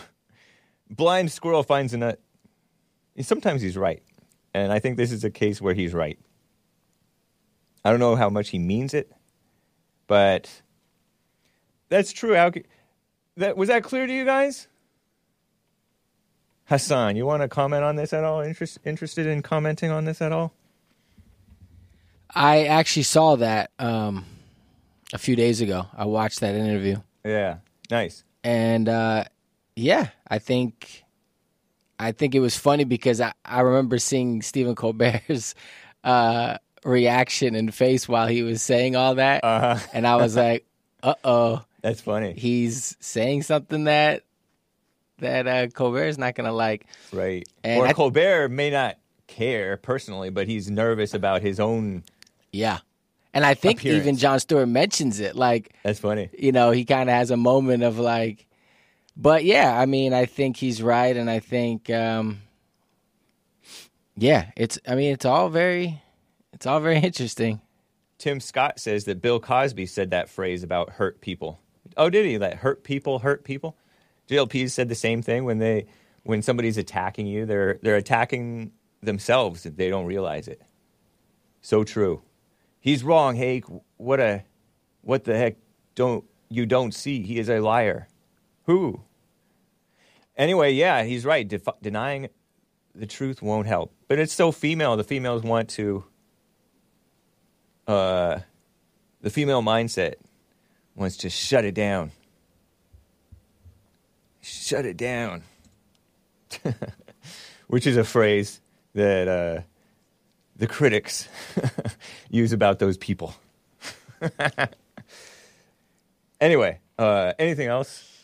Blind squirrel finds a nut. Sometimes he's right. And I think this is a case where he's right. I don't know how much he means it, but that's true. How, that, was that clear to you guys? Hassan, you want to comment on this at all? Interest, interested in commenting on this at all? I actually saw that um, a few days ago. I watched that interview, Yeah, nice. and uh, yeah, I think I think it was funny because I, I remember seeing Stephen Colbert's uh, reaction and face while he was saying all that, Uh-huh. and I was like, "Uh oh, That's funny. he's saying something that that uh, Colbert's not gonna like." Right. And or I- Colbert may not care personally, but he's nervous about his own. Yeah, and I think even Jon Stewart mentions it, like. That's funny. you know, he kind of has a moment of like, but yeah, I mean, I think he's right, and I think, um, yeah, it's, I mean, it's all very, it's all very interesting. Tim Scott says that Bill Cosby said that phrase about hurt people. Oh, did he? That hurt people hurt people. JLP said the same thing when they when somebody's attacking you, they're they're attacking themselves. If they don't realize it. So true. He's wrong, Hake. What a what the heck don't you don't see? He is a liar. Who? Anyway, yeah, he's right. Denying the truth won't help. But it's so female. The females want to uh the female mindset wants to shut it down. Shut it down. Which is a phrase that uh, the critics use about those people. anyway, uh, anything else?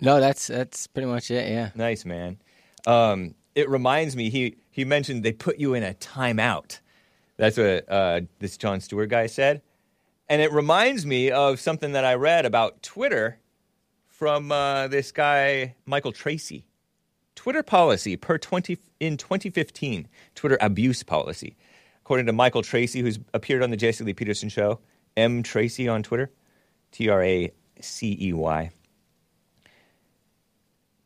No, that's that's pretty much it. Yeah. Nice, man. Um, it reminds me, he, he mentioned they put you in a timeout. That's what uh, this Jon Stewart guy said. And it reminds me of something that I read about Twitter from uh, this guy, Michael Tracey. Twitter policy per 20, in 2015, Twitter abuse policy. According to Michael Tracey, who's appeared on the Jesse Lee Peterson show, M. Tracey on Twitter, T R A C E Y.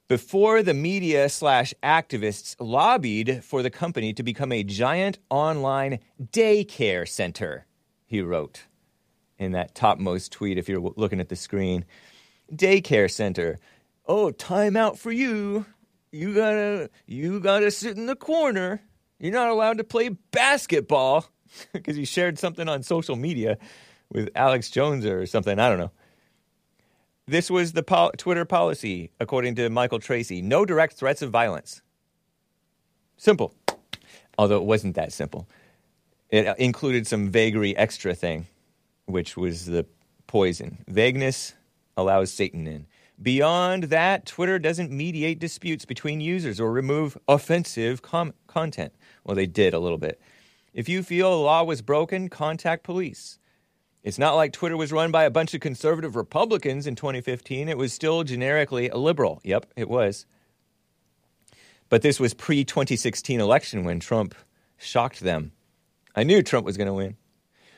Before the media slash activists lobbied for the company to become a giant online daycare center, he wrote in that topmost tweet if you're looking at the screen. Daycare center. Oh, time out for you. You gotta you gotta sit in the corner. You're not allowed to play basketball because you shared something on social media with Alex Jones or something. I don't know. This was the pol- Twitter policy, according to Michael Tracey. No direct threats of violence. Simple. Although it wasn't that simple. It uh, included some vagary extra thing, which was the poison. Vagueness allows Satan in. Beyond that, Twitter doesn't mediate disputes between users or remove offensive com- content. Well, they did a little bit. If you feel a law was broken, contact police. It's not like Twitter was run by a bunch of conservative Republicans in 2015. It was still generically a liberal. Yep, it was. But this was pre 2016 election when Trump shocked them. I knew Trump was going to win.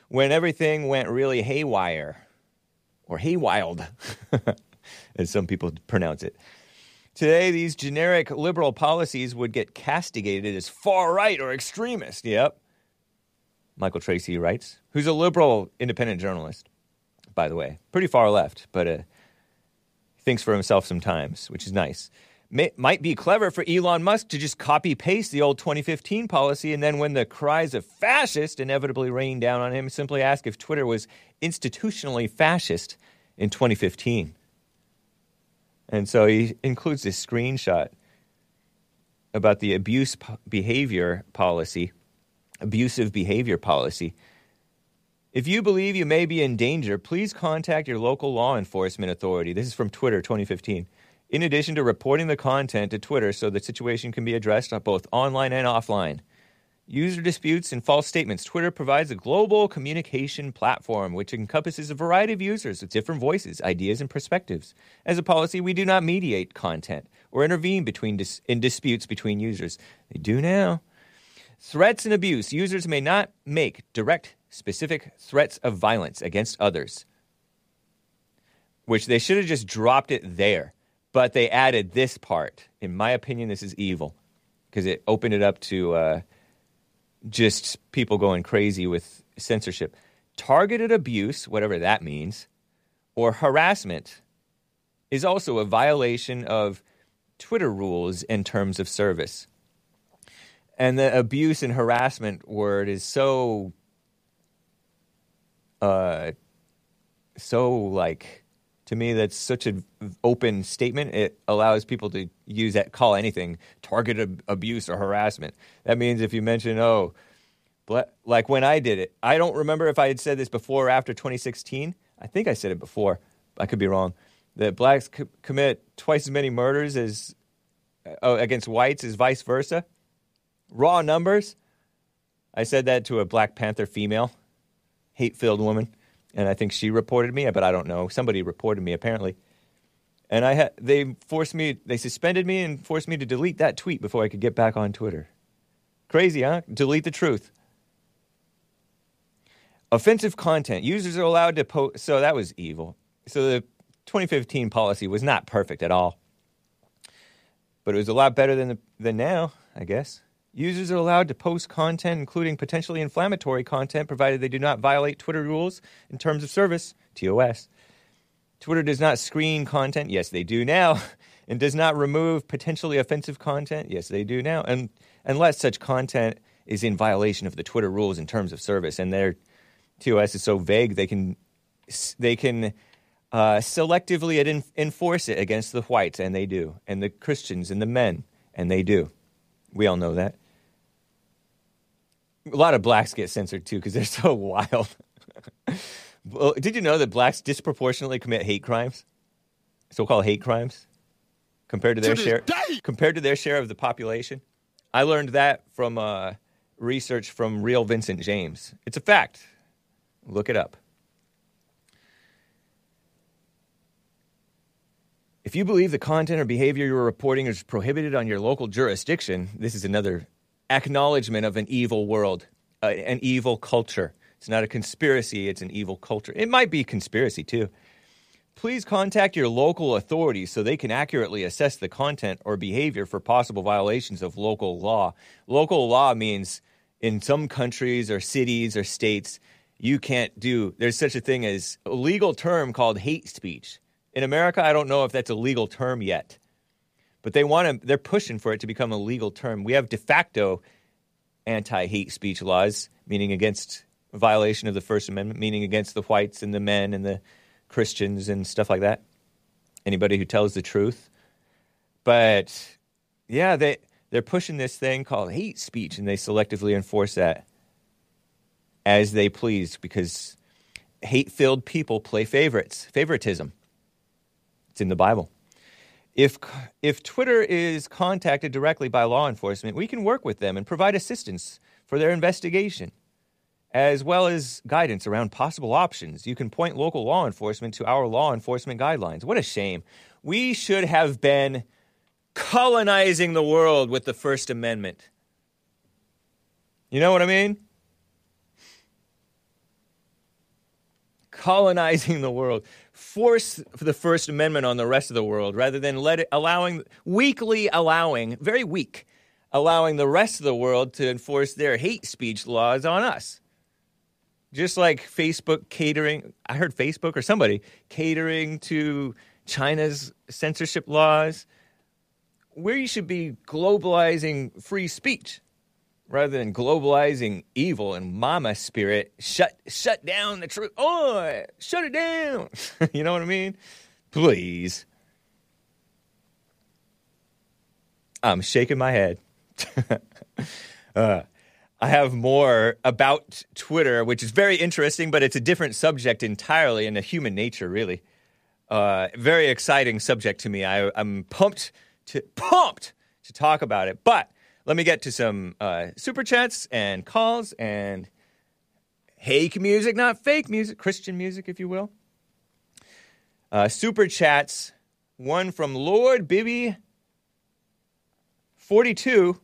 When everything went really haywire, or haywild, as some people pronounce it. Today, these generic liberal policies would get castigated as far right or extremist. Yep. Michael Tracey writes, who's a liberal independent journalist, by the way. Pretty far left, but uh, thinks for himself sometimes, which is nice. May, might be clever for Elon Musk to just copy paste the old 2015 policy, and then when the cries of fascist inevitably rain down on him, simply ask if Twitter was institutionally fascist in 2015. And so he includes this screenshot about the abuse behavior policy, abusive behavior policy. If you believe you may be in danger, please contact your local law enforcement authority. This is from Twitter 2015. In addition to reporting the content to Twitter so the situation can be addressed both online and offline. User disputes and false statements. Twitter provides a global communication platform which encompasses a variety of users with different voices, ideas, and perspectives. As a policy, we do not mediate content or intervene between dis- in disputes between users. They do now. Threats and abuse. Users may not make direct, specific threats of violence against others, which they should have just dropped it there. But they added this part. In my opinion, this is evil because it opened it up to. Uh, just people going crazy with censorship. Targeted abuse, whatever that means, or harassment is also a violation of Twitter rules and terms of service. And the abuse and harassment word is so, uh, so like, to me, that's such an open statement. It allows people to use that, call anything targeted abuse or harassment. That means if you mention, oh, bla- like when I did it, I don't remember if I had said this before or after 2016. I think I said it before. I could be wrong. That blacks commit twice as many murders as uh, against whites as vice versa. Raw numbers. I said that to a Black Panther female, hate-filled woman, and I think she reported me, but I don't know. Somebody reported me apparently, and I had they forced me, they suspended me and forced me to delete that tweet before I could get back on Twitter. Crazy, huh? Delete the truth. Offensive content. Users are allowed to post. So that was evil. So the 2015 policy was not perfect at all, but it was a lot better than the, than now, I guess. Users are allowed to post content, including potentially inflammatory content, provided they do not violate Twitter rules in terms of service, TOS. Twitter does not screen content. Yes, they do now. And does not remove potentially offensive content. Yes, they do now. And unless such content is in violation of the Twitter rules in terms of service, and their TOS is so vague, they can they can uh, selectively en- enforce it against the whites, and they do, and the Christians and the men, and they do. We all know that. A lot of blacks get censored too because they're so wild. well, did you know that blacks disproportionately commit hate crimes, so-called hate crimes, compared to their share compared to their share of the population? I learned that from uh, research from Real Vincent James. It's a fact. Look it up. If you believe the content or behavior you're reporting is prohibited on your local jurisdiction, this is another acknowledgement of an evil world, uh, an evil culture. It's not a conspiracy, it's an evil culture. It might be conspiracy too. Please contact your local authorities so they can accurately assess the content or behavior for possible violations of local law. Local law means in some countries or cities or states, you can't do, there's such a thing as a legal term called hate speech. In America, I don't know if that's a legal term yet, but they want to, they're pushing for it to become a legal term. We have de facto anti hate speech laws, meaning against violation of the First Amendment, meaning against the whites and the men and the Christians and stuff like that. Anybody who tells the truth. But yeah, they, they're pushing this thing called hate speech and they selectively enforce that as they please because hate filled people play favorites, favoritism. It's in the Bible. If, if Twitter is contacted directly by law enforcement, we can work with them and provide assistance for their investigation, as well as guidance around possible options. You can point local law enforcement to our law enforcement guidelines. What a shame. We should have been colonizing the world with the First Amendment. You know what I mean? colonizing the world, force the First Amendment on the rest of the world rather than let it allowing weakly allowing, very weak, allowing the rest of the world to enforce their hate speech laws on us. Just like Facebook catering, I heard Facebook or somebody catering to China's censorship laws, where you should be globalizing free speech rather than globalizing evil and mama spirit, shut shut down the truth. Oh, shut it down. you know what I mean? Please. I'm shaking my head. uh, I have more about Twitter, which is very interesting, but it's a different subject entirely and a human nature, really. Uh, very exciting subject to me. I, I'm pumped to pumped to talk about it, but let me get to some uh, super chats and calls and hake music, not fake music, Christian music, if you will. Uh, super chats. One from Lord Bibby 42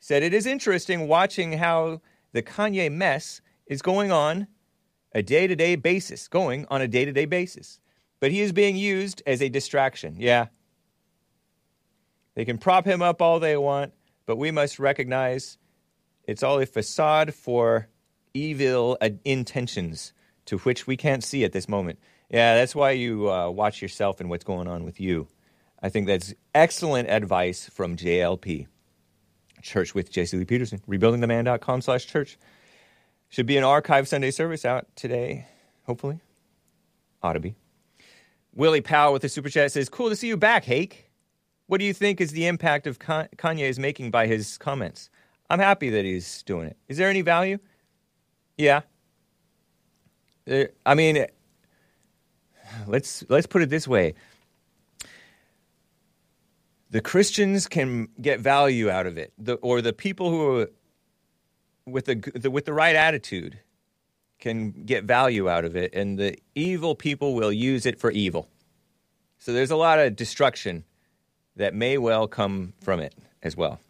said it is interesting watching how the Kanye mess is going on a day to day basis, going on a day to day basis. But he is being used as a distraction. Yeah. They can prop him up all they want but we must recognize it's all a facade for evil uh, intentions to which we can't see at this moment. Yeah, that's why you uh, watch yourself and what's going on with you. I think that's excellent advice from JLP. Church with Jesse Lee Peterson. Rebuildingtheman.com slash church. Should be an archive Sunday service out today, hopefully. Ought to be. Willie Powell with the super chat says, Cool to see you back, Hake. What do you think is the impact of Kanye is making by his comments? I'm happy that he's doing it. Is there any value? Yeah. I mean, let's let's put it this way. The Christians can get value out of it, the, or the people who are with the, the with the right attitude can get value out of it, and the evil people will use it for evil. So there's a lot of destruction that may well come from it as well.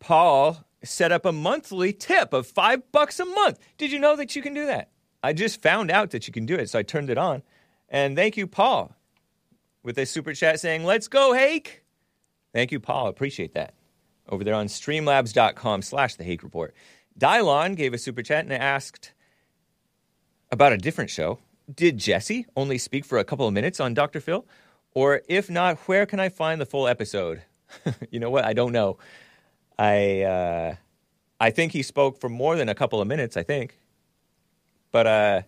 Paul set up a monthly tip of five bucks a month. Did you know that you can do that? I just found out that you can do it, so I turned it on. And thank you, Paul, with a super chat saying, Let's go, Hake. Thank you, Paul. Appreciate that. Over there on streamlabs.com slash the Hake Report. Dylon gave a super chat and asked about a different show. Did Jesse only speak for a couple of minutes on Dr. Phil? Or if not, where can I find the full episode? you know what? I don't know. I uh, I think he spoke for more than a couple of minutes. I think, but uh,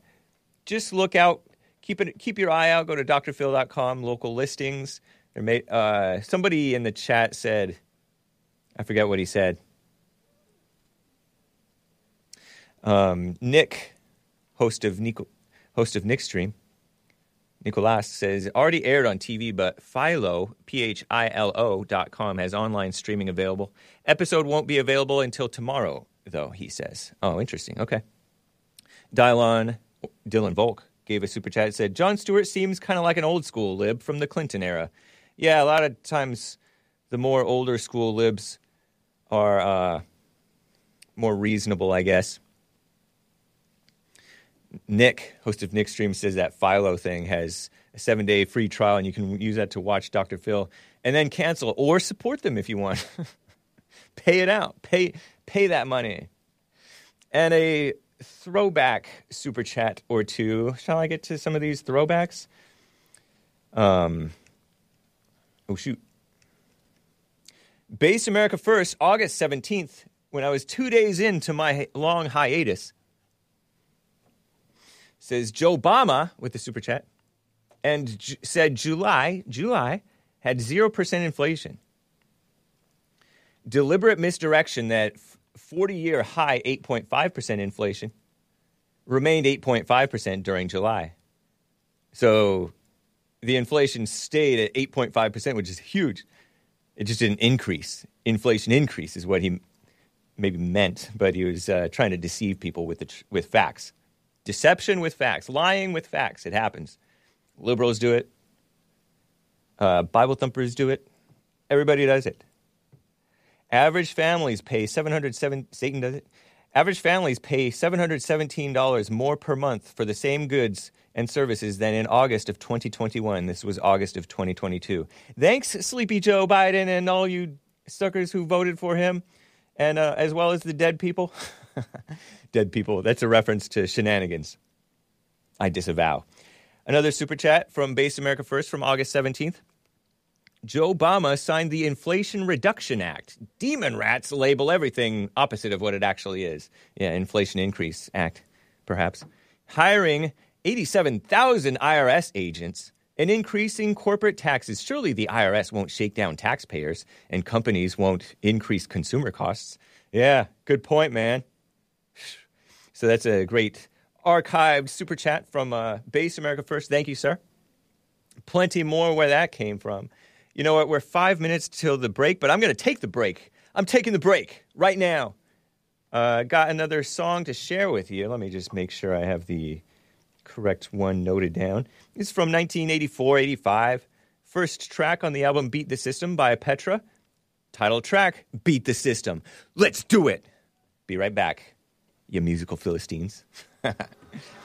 just look out. Keep it. Keep your eye out. Go to drphil.com. Local listings. There may, uh, somebody in the chat said, I forget what he said. Um, Nick, host of Nico, host of Nick Stream, Nicolas says already aired on TV, but Philo, P H I L O dot com has online streaming available. Episode won't be available until tomorrow, though. He says. Oh, interesting. Okay. Dylon Dylan Volk gave a super chat. Said Jon Stewart seems kind of like an old school lib from the Clinton era. Yeah, a lot of times the more older school libs are uh, more reasonable, I guess. Nick, host of Nick Stream, says that Philo thing has a seven day free trial and you can use that to watch Dr. Phil and then cancel or support them if you want. pay it out. Pay pay that money. And a throwback super chat or two. Shall I get to some of these throwbacks? Um oh shoot. Base America First, August 17th, when I was two days into my long hiatus says Joe Obama with the super chat and said July, July had 0% inflation. Deliberate misdirection that 40 year high 8.5% inflation remained 8.5% during July. So the inflation stayed at 8.5%, which is huge. It just didn't increase. Inflation increase is what he maybe meant, but he was uh, trying to deceive people with, the tr- with facts. Deception with facts, lying with facts. It happens. Liberals do it. Uh, Bible thumpers do it. Everybody does it. Average families pay 707 Satan does it. Average families pay $717 more per month for the same goods and services than in August of 2021. This was August of 2022. Thanks, Sleepy Joe Biden, and all you suckers who voted for him, and uh, as well as the dead people. dead people. That's a reference to shenanigans. I disavow. Another super chat from Base America First from August 17th. Joe Obama signed the Inflation Reduction Act. Demon rats label everything opposite of what it actually is. Yeah, Inflation Increase Act, perhaps. Hiring 87,000 IRS agents and increasing corporate taxes. Surely the IRS won't shake down taxpayers and companies won't increase consumer costs. Yeah, good point, man. So that's a great archived super chat from uh, Base America First. Thank you, sir. Plenty more where that came from. You know what? We're five minutes till the break, but I'm going to take the break. I'm taking the break right now. Uh, got another song to share with you. Let me just make sure I have the correct one noted down. It's from 1984 85. First track on the album Beat the System by Petra. Title track Beat the System. Let's do it. Be right back, you musical Philistines.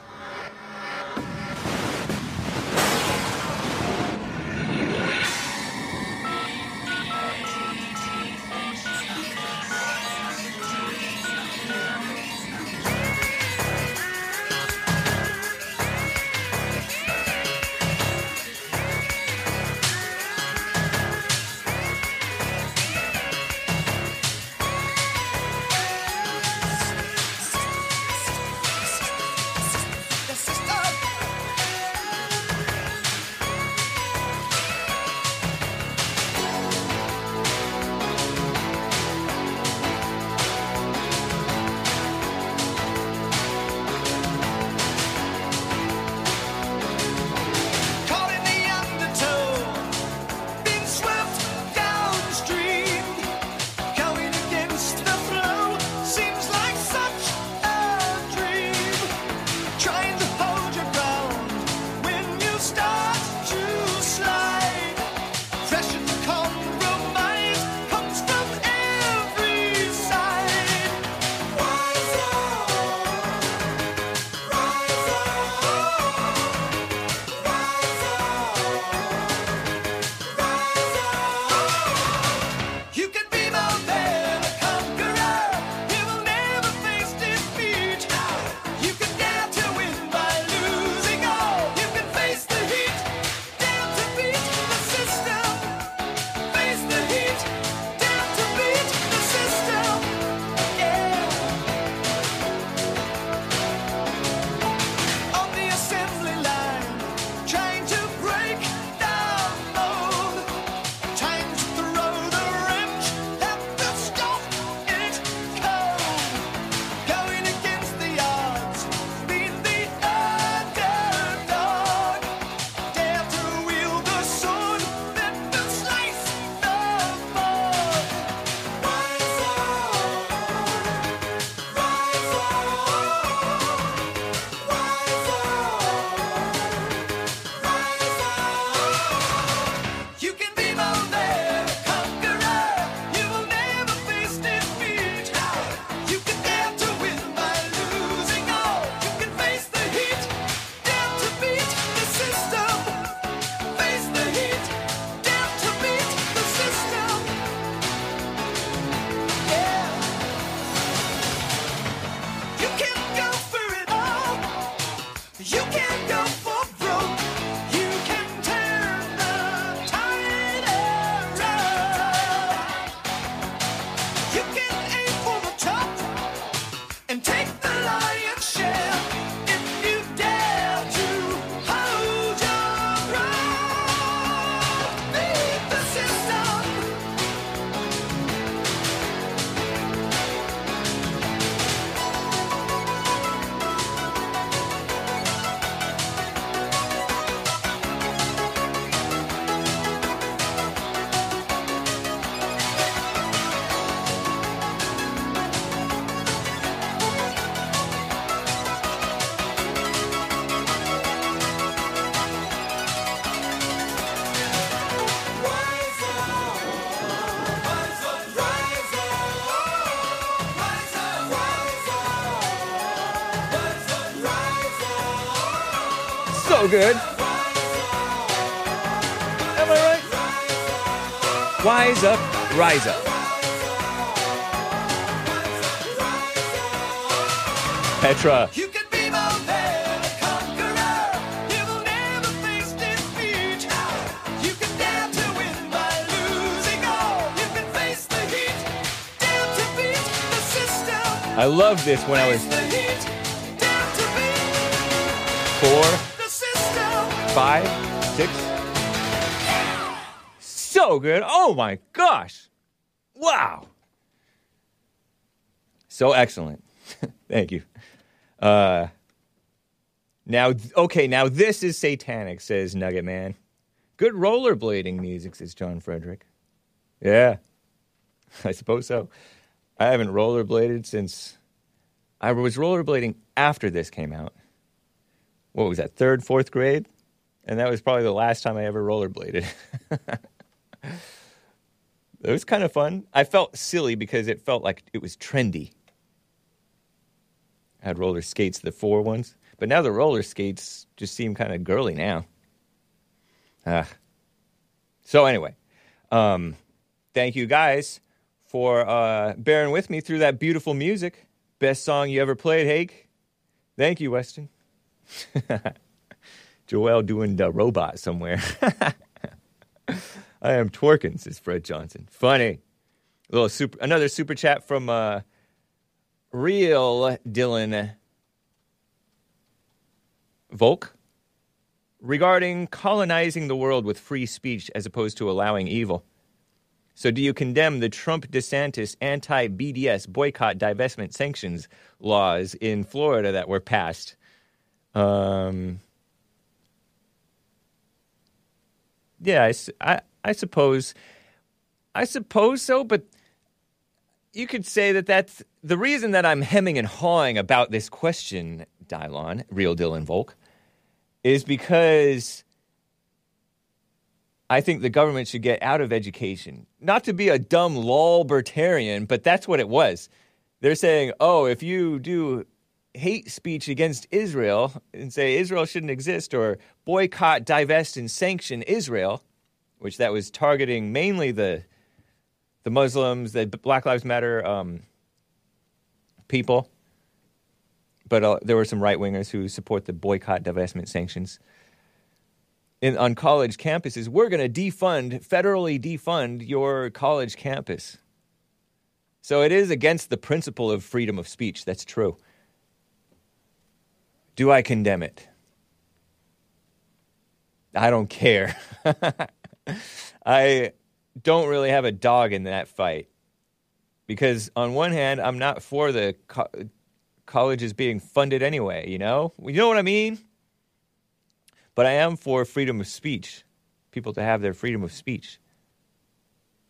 good. Am I right? Wise up, rise up. Petra. You can be more than a five, six. So good. Oh my gosh. Wow. So excellent. Thank you. Uh, now, okay, now this is satanic, says Nugget Man. Good rollerblading music, says John Frederick. Yeah, I suppose so. I haven't rollerbladed since I was rollerblading after this came out. What was that, third, fourth grade? And that was probably the last time I ever rollerbladed. it was kind of fun. I felt silly because it felt like it was trendy. I had roller skates, the four ones. But now the roller skates just seem kind of girly now. Ah. So, anyway, um, thank you guys for uh, bearing with me through that beautiful music. Best song you ever played, Hake. Thank you, Weston. Joel doing the robot somewhere. I am twerking, says Fred Johnson. Funny. A little super, another super chat from uh, real Dylan Volk regarding colonizing the world with free speech as opposed to allowing evil. So, do you condemn the Trump DeSantis anti BDS boycott divestment sanctions laws in Florida that were passed? Um, yeah, I I suppose, I suppose so. But you could say that that's the reason that I'm hemming and hawing about this question, Dylon, real Dylan Volk, is because I think the government should get out of education. Not to be a dumb lolbertarian, but that's what it was. They're saying, oh, if you do hate speech against Israel and say Israel shouldn't exist or boycott, divest, and sanction Israel, which that was targeting mainly the the Muslims, the Black Lives Matter um, people, but uh, there were some right wingers who support the boycott, divestment, sanctions. In, on college campuses, we're going to defund, federally defund your college campus. So it is against the principle of freedom of speech. That's true. Do I condemn it? I don't care. I don't really have a dog in that fight because on one hand, I'm not for the co- colleges being funded anyway. You know, you know what I mean. But I am for freedom of speech, people to have their freedom of speech,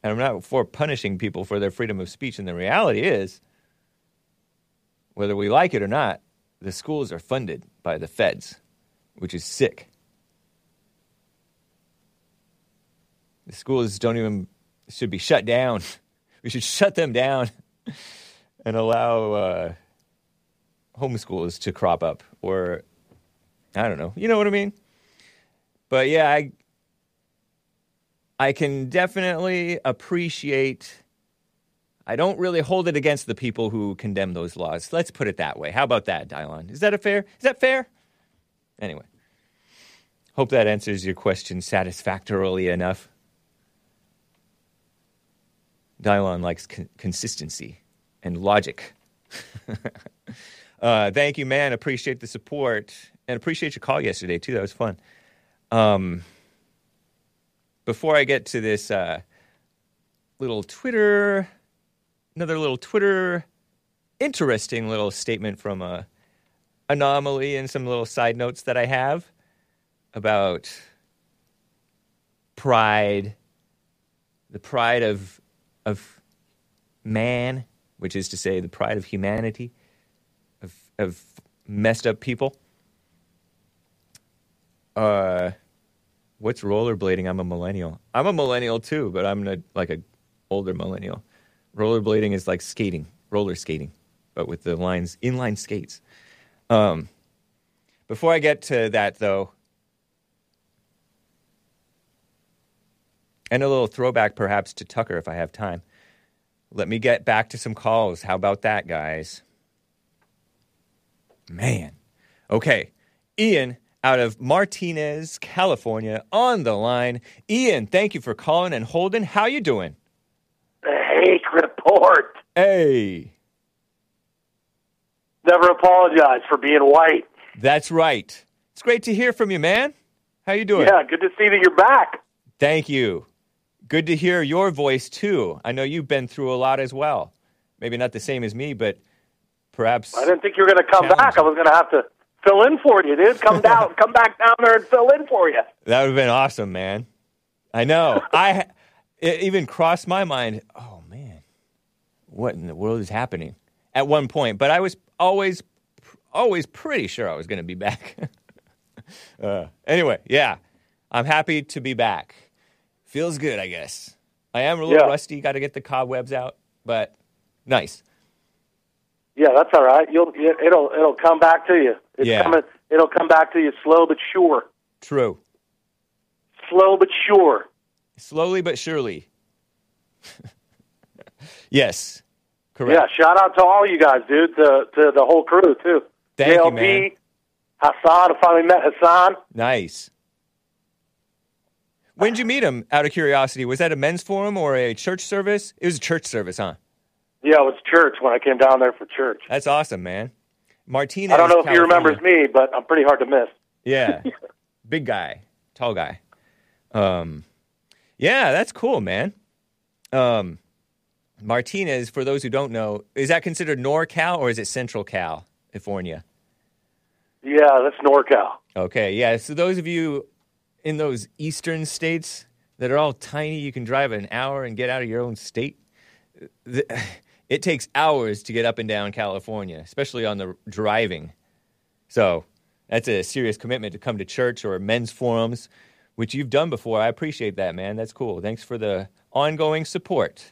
and I'm not for punishing people for their freedom of speech. And the reality is, whether we like it or not, the schools are funded by the feds, which is sick. The schools don't even should be shut down. We should shut them down and allow uh, homeschoolers to crop up, or I don't know. You know what I mean? But yeah, I I can definitely appreciate. I don't really hold it against the people who condemn those laws. Let's put it that way. How about that, Dielawn? Is that a fair? Is that fair? Anyway, hope that answers your question satisfactorily enough. Dielawn likes con- consistency and logic. uh, thank you, man. Appreciate the support and appreciate your call yesterday too. That was fun. Um, before I get to this uh, little Twitter, another little Twitter, interesting little statement from uh, Anomaly and some little side notes that I have about pride, the pride of of man, which is to say the pride of humanity, of of messed up people. Uh, what's rollerblading? I'm a millennial. I'm a millennial too, but I'm a, like a older millennial rollerblading is like skating, roller skating, but with the lines inline skates. Um, before I get to that, though, and a little throwback perhaps to Tucker if I have time. Let me get back to some calls. How about that, guys? Man. Okay. Ian out of Martinez, California on the line. Ian, thank you for calling and holding. How you doing? Hey, report. Hey. Never apologize for being white. That's right. It's great to hear from you, man. How you doing? Yeah, good to see that you're back. Thank you. Good to hear your voice too. I know you've been through a lot as well. Maybe not the same as me, but perhaps I didn't think you were going to come Challenge. back. I was going to have to fill in for you, dude. Come down, come back down there and fill in for you. that would have been awesome, man. I know. I it even crossed my mind. Oh what in the world is happening? At one point, but I was always, always pretty sure I was going to be back. uh, anyway, yeah, I'm happy to be back. Feels good, I guess. I am a little Yeah. rusty. Got to get the cobwebs out, but nice. Yeah, that's all right. You'll it- it'll it'll come back to you. It's Yeah. coming. It'll come back to you slow but sure. True. Slow but sure. Slowly but surely. yes. Correct. Yeah, shout out to all you guys, dude. To to the whole crew too. Thank you, man. Hassan. I finally met Hassan. Nice. When did you meet him? Out of curiosity, was that a men's forum or a church service? It was a church service, huh? Yeah, it was church when I came down there for church. That's awesome, man. Martinez. I don't know if he remembers me, but I'm pretty hard to miss. Yeah, big guy, tall guy. Um, yeah, that's cool, man. Um, Martinez, for those who don't know, is that considered NorCal or is it Central Cal, California? Yeah, that's NorCal. Okay, yeah. So those of you in those eastern states that are all tiny, you can drive an hour and get out of your own state. It takes hours to get up and down California, especially on the driving. So that's a serious commitment to come to church or men's forums, which you've done before. I appreciate that, man. That's cool. Thanks for the ongoing support.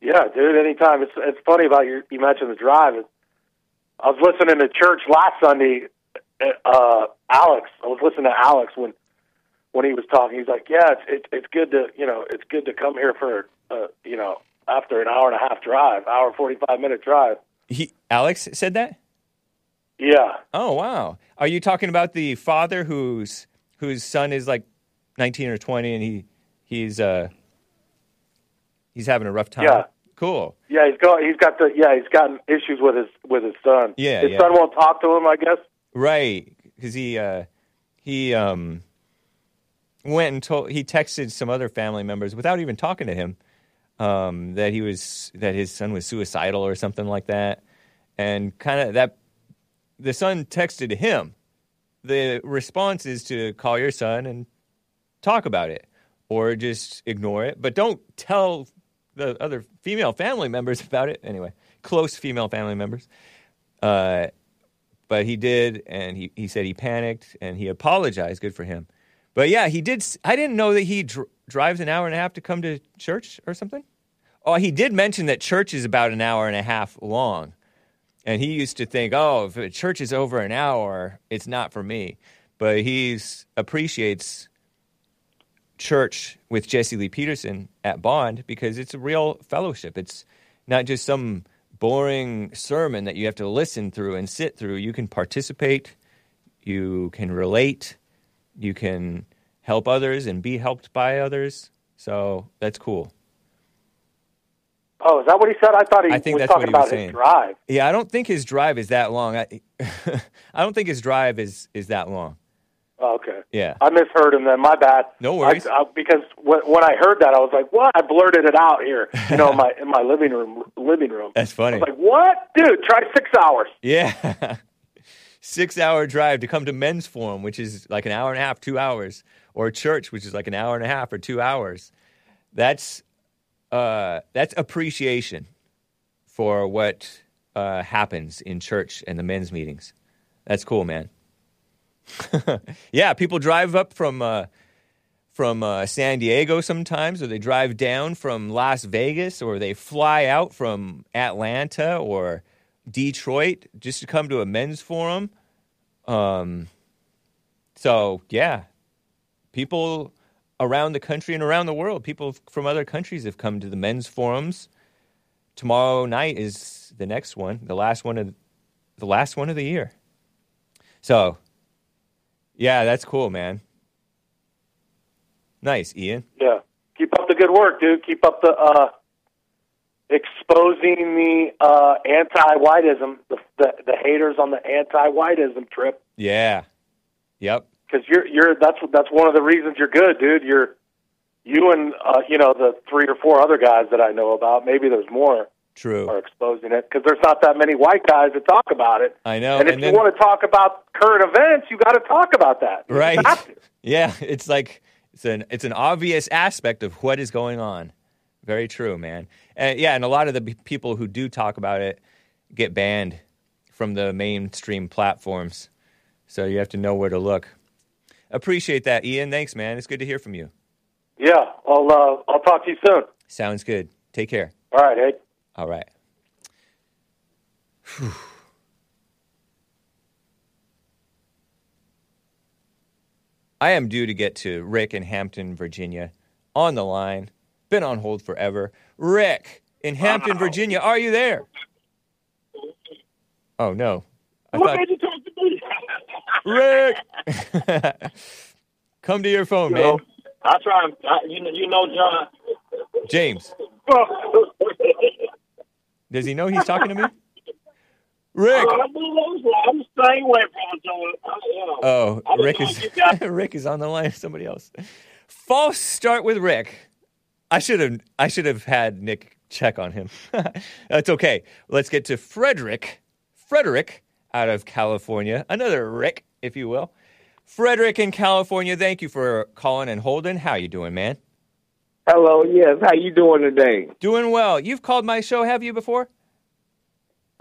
Yeah, dude. Anytime. It's it's funny about your you mentioned the drive. I was listening to church last Sunday. Uh, Alex, I was listening to Alex when when he was talking. He's like, "Yeah, it's it, it's good to you know it's good to come here for uh, you know after an hour and a half drive, hour forty five minute drive." He, Alex said that. Yeah, Oh wow! Are you talking about the father whose whose son is like nineteen or twenty, and he he's uh he's having a rough time? Yeah. Cool. yeah. He's got he's got the yeah he's gotten issues with his with his son. Yeah, his yeah. son won't talk to him. I guess. Right, because he uh he um went and told he texted some other family members without even talking to him um that he was that his son was suicidal or something like that, and kind of that the son texted him. The response is to call your son and talk about it or just ignore it, but don't tell the other female family members about it. Anyway, close female family members. Uh, but he did, and he, he said he panicked and he apologized. Good for him. But yeah, he did. I didn't know that he dr- drives an hour and a half to come to church or something. Oh, he did mention that church is about an hour and a half long. And he used to think, oh, if a church is over an hour, it's not for me. But he appreciates church with Jesse Lee Peterson at Bond because it's a real fellowship. It's not just some boring sermon that you have to listen through and sit through. You can participate, you can relate, you can help others and be helped by others. So that's cool. Oh, is that what he said? I thought he I think was that's talking what he was about saying. his drive. Yeah, I don't think his drive is that long. I, I don't think his drive is, is that long. Oh, okay. Yeah. I misheard him then. My bad. No worries. I, I, because when, when I heard that, I was like, "What?" I blurted it out here, you know, in my in my living room. Living room. That's funny. I was like, "What, dude? Try six hours." Yeah. Six hour drive to come to men's forum, which is like an hour and a half, two hours, or church, which is like an hour and a half or two hours. That's uh, that's appreciation for what uh, happens in church and the men's meetings. That's cool, man. yeah, people drive up from uh, from uh, San Diego sometimes, or they drive down from Las Vegas, or they fly out from Atlanta or Detroit just to come to a men's forum. Um, so yeah, people around the country and around the world. People from other countries have come to the men's forums. Tomorrow night is the next one, the last one of the last one of the year. So, yeah, that's cool, man. Nice, Ian. Yeah. Keep up the good work, dude. Keep up the uh, exposing the uh, anti-whiteism, the, the the haters on the anti-whiteism trip. Yeah. Yep. Because you're you're that's that's one of the reasons you're good, dude. You're you and uh, you know the three or four other guys that I know about. Maybe there's more True. are exposing it because there's not that many white guys that talk about it. I know. And if and you then- want to talk about current events, you got to talk about that. You Right. Yeah, it's like it's an it's an obvious aspect of what is going on. Very true, man. And yeah, and a lot of the people who do talk about it get banned from the mainstream platforms. So you have to know where to look. Appreciate that, Ian. Thanks, man. It's good to hear from you. Yeah, I'll uh, I'll talk to you soon. Sounds good. Take care. All right, hey. All right. Whew. I am due to get to Rick in Hampton, Virginia, on the line. Been on hold forever. Rick in Hampton, Virginia, are you there? Oh no. I What thought made you talk to me? Rick. Come to your phone, man. I try. I, you know, you know, John. James, does he know he's talking to me? Rick. Oh, I'm the same way from John. I, uh, oh, you know, Oh, Rick is Rick is on the line. Somebody else. False start with Rick. I should have I should have had Nick check on him. That's okay. Let's get to Frederick. Frederick out of California. Another Rick, if you will. Frederick in California. Thank you for calling and holding. How you doing, man? Hello, yes. How you doing today? Doing well. You've called my show, have you before?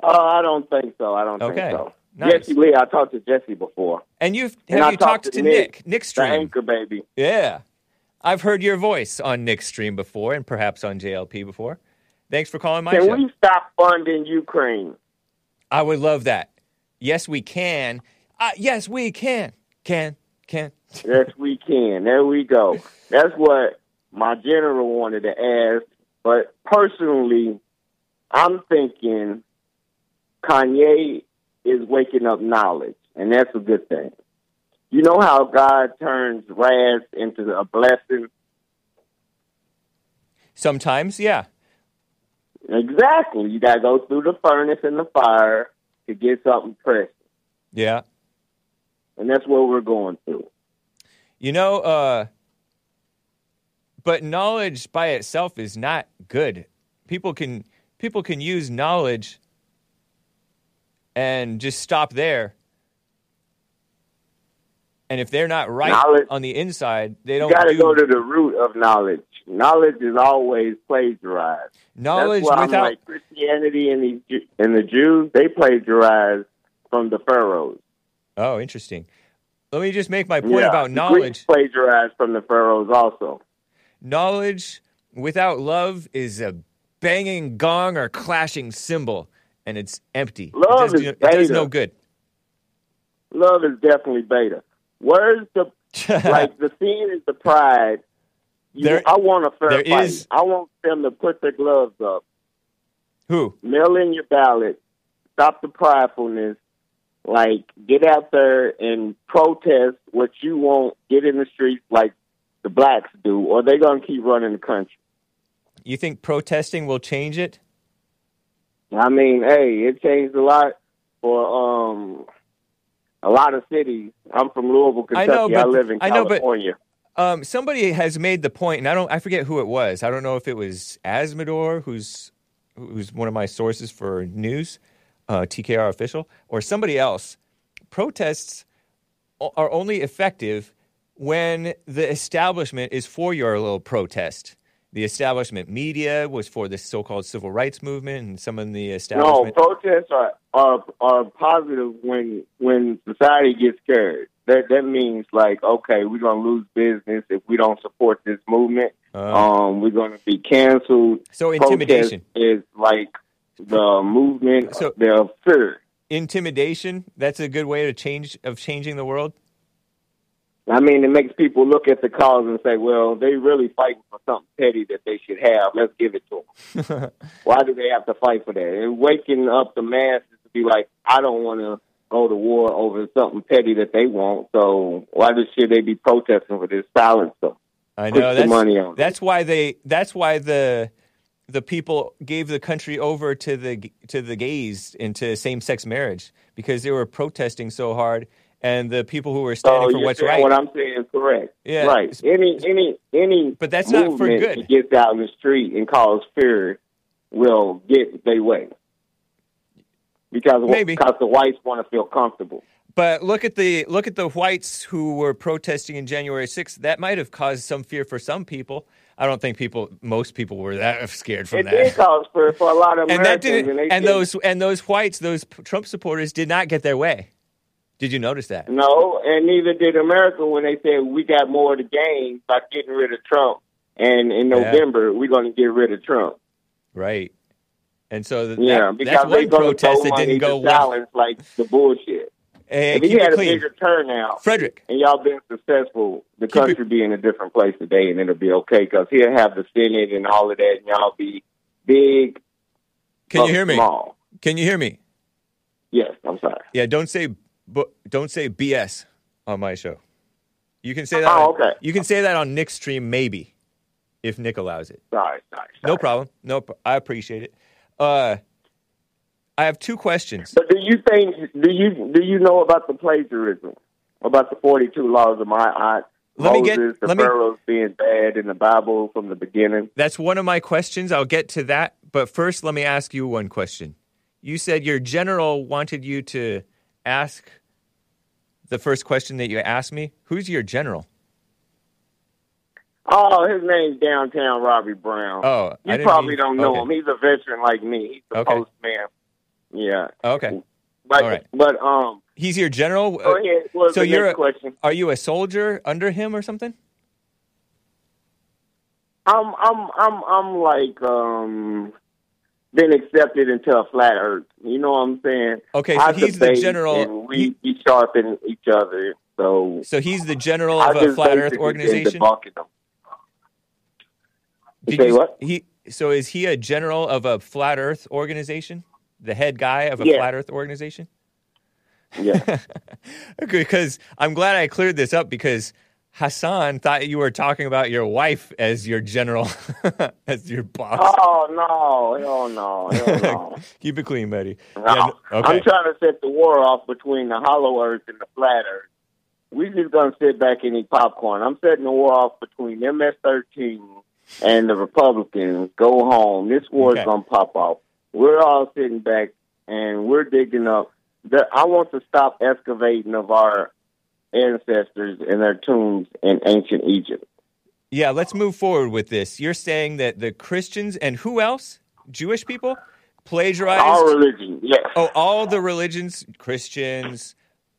Uh, I don't think so. I don't Okay. think so. Nice. Jesse Lee, I talked to Jesse before. And you've have I you talked talked to Nick? Nick, Nick The Stream. anchor baby. Yeah. I've heard your voice on Nick's stream before and perhaps on JLP before. Thanks for calling my Can show. we stop funding Ukraine? I would love that. Yes, we can. Uh, yes, we can. Can, can. Yes, we can. There we go. That's what my general wanted to ask. But personally, I'm thinking Kanye is waking up knowledge, and that's a good thing. You know how God turns wrath into a blessing? Sometimes, yeah. Exactly. You got to go through the furnace and the fire to get something precious. Yeah. And that's what we're going through. You know, uh, but knowledge by itself is not good. People can people can use knowledge and just stop there. And if they're not right Knowledge- on the inside, they don't got to do go to the root of knowledge. Knowledge is always plagiarized. knowledge That's why without I'm like Christianity and the and the Jews they plagiarized from the pharaohs. Oh, interesting. Let me just make my point Yeah, about knowledge. Greeks plagiarized from the pharaohs also. Knowledge without love is a banging gong or clashing cymbal, and it's empty. Love it, does, is it does no good. Love is definitely beta. Where's the like the scene is the pride. You, There- I want a fair fight. is- I want them to put their gloves up. Who? mail in your ballot, stop the pridefulness, like get out there and protest what you want, get in the streets like the blacks do, or they're gonna keep running the country. You think protesting will change it? I mean, hey, it changed a lot for um a lot of cities. I'm from Louisville, I Kentucky. know, but- live in I know, but- California. Um, somebody has made the point, and I don't, I forget who it was. I don't know if it was Asmodor, who's who's one of my sources for news, uh, TKR official, or somebody else. Protests are only effective when the establishment is for your little protest. The establishment media was for the so-called civil rights movement, and some of the establishment. No, protests are, are are positive when when society gets scared. That that means like, okay, we're gonna lose business if we don't support this movement. Uh, um, we're gonna be canceled. so Protest intimidation, is like the movement So- of fear. intimidation. That's a good way to change of changing the world. I mean, it makes people look at the cause and say, "Well, they really fighting for something petty that they should have. Let's give it to them." Why do they have to fight for that? And waking up the masses to be like, "I don't want to go to war over something petty that they want. So why should they be protesting for this? Silence them. I know that's money on that's why they that's why the the people gave the country over to the to the gays into same sex marriage because they were protesting so hard, and the people who were standing so for what's right. What I'm saying is correct. Yeah. Right. Any any any But that's not for good. that gets out in the street and cause fear will get their way. Because Maybe. because the whites want to feel comfortable. But look at the look at the whites who were protesting in January 6th. That might have caused some fear for some people. I don't think people, most people, were that scared from It that. did cause fear for a lot of and Americans. that didn't. they And those and those whites, those Trump supporters, did not get their way. Did you notice that? No, and neither did America when they said we got more to gain by getting rid of Trump. And in Yeah. November, we're going to get rid of Trump. Right. And so Yeah, because that's one protest that didn't go well. silence like the bullshit. And if keep had it a bigger turnout, Frederick. and y'all been successful, the Keep it- country be in a different place today, and it'll be okay because he'll have the Senate and all of that, and y'all be big. Can you uh, hear me? Small. Can you hear me? Yes, I'm sorry. Yeah, don't say bu- don't say BS on my show. You can say that. Oh, on, okay. You can say that on Nick's stream, maybe, if Nick allows it. Sorry, sorry. No problem. No, I appreciate it. Uh, I have two questions. But do you think? Do you do you know about the plagiarism? About the forty-two laws of Ma'at? Let me get- Moses, the let me- pharaohs being bad in the Bible from the beginning. That's one of my questions. I'll get to that. But first, let me ask you one question. You said your general wanted you to ask the first question that you asked me. Who's your general? Oh, his name's Downtown Robbie Brown. Oh, I you probably mean- don't know okay. him. He's a veteran like me. He's the Okay. postman. Yeah, Okay. but All right. but um, He's your general? go ahead. What was so you're a, question? are you a soldier under him or something? I'm I'm I'm I'm like um been accepted into a flat earth. You know what I'm saying? Okay, so I he's the general- we he- we sharpen each other. So So he's the general of a just flat Earth organization. You Did say what? He so is he a general of a flat Earth organization? The head guy of a Yeah. flat Earth organization? Yeah. Because I'm glad I cleared this up because Hassan thought you were talking about your wife as your general, as your boss. oh no! Hell no! Hell no! Keep it clean, buddy. No. Yeah, no- okay. I'm trying to set the war off between the hollow earth and the flat earth. We just gonna sit back and eat popcorn. I'm setting the war off between MS-13 and the Republicans. Go home. This war is Okay. gonna pop off. We're all sitting back and we're digging up. The, I want to stop excavating of our ancestors and their tombs in ancient Egypt. Yeah, let's move forward with this. You're saying that the Christians and who else? Jewish people plagiarized Our religion, yes. Oh, all the religions, Christians,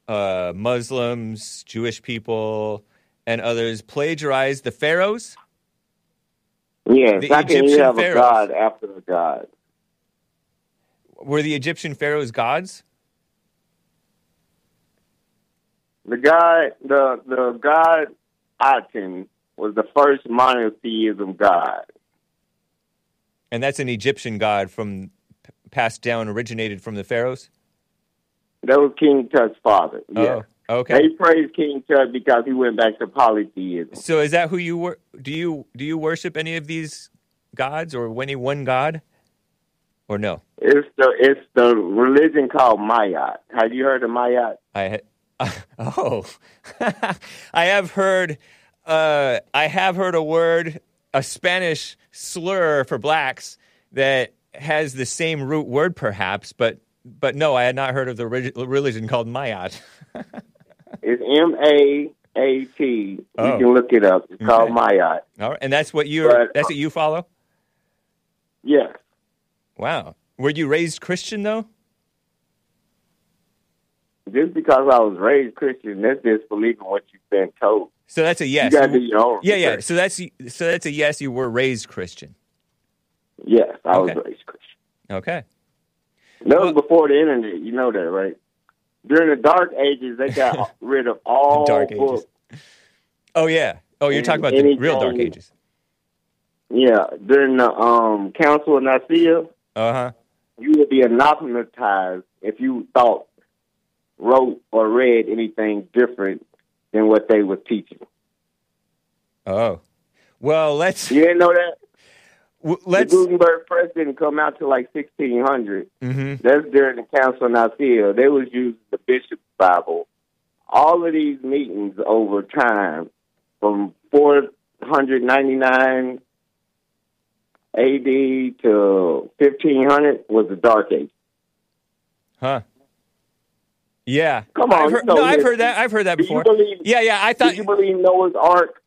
uh, Muslims, Jewish people, and others plagiarized the pharaohs. Yes. the How can you Egyptian have pharaohs. a god after a god? Were the Egyptian pharaohs gods? The god, the the god Aten was the first monotheism god. And that's an Egyptian god from passed down, originated from the pharaohs. That was King Tut's father. Yeah. Oh, okay. They praised King Tut because he went back to polytheism. So is that who you wor- do you do you worship any of these gods or any one god? Or no? It's the it's the religion called Ma'at. Have you heard of Ma'at? I ha- oh, I have heard. Uh, I have heard a word, a Spanish slur for blacks that has the same root word, perhaps, but but no, I had not heard of the religion called Ma'at. It's M A A T. Oh. You can look it up. It's called Okay. Ma'at. All right, and that's what you that's what you follow. Yes. Wow, were you raised Christian though? Just because I was raised Christian, that's just believing what you've been told. So that's a yes. You gotta do your own. yeah, yeah. So that's so that's a yes. You were raised Christian. Yes, I was Okay. raised Christian. Okay. That Well- was before the internet. You know that, right? During the Dark Ages, they got rid of all Dark Ages. Oh yeah. Oh, you're talking about the Anything- real Dark Ages. Yeah, during the um, Council of Nicaea, Uh huh. you would be anathematized if you thought, wrote, or read anything different than what they were teaching. Oh. Well, let's You didn't know that? w- let's. the Gutenberg press didn't come out till like 1600. Mhm. That's during the Council of Nicaea. They was using the Bishop's Bible. All of these meetings over time, from 499 AD to 1500, was the Dark Age. Huh. Yeah. Come on, I've heard, you know no, I've heard that. I've heard that before. believe- yeah, yeah. I thought. Do you believe Noah's Ark?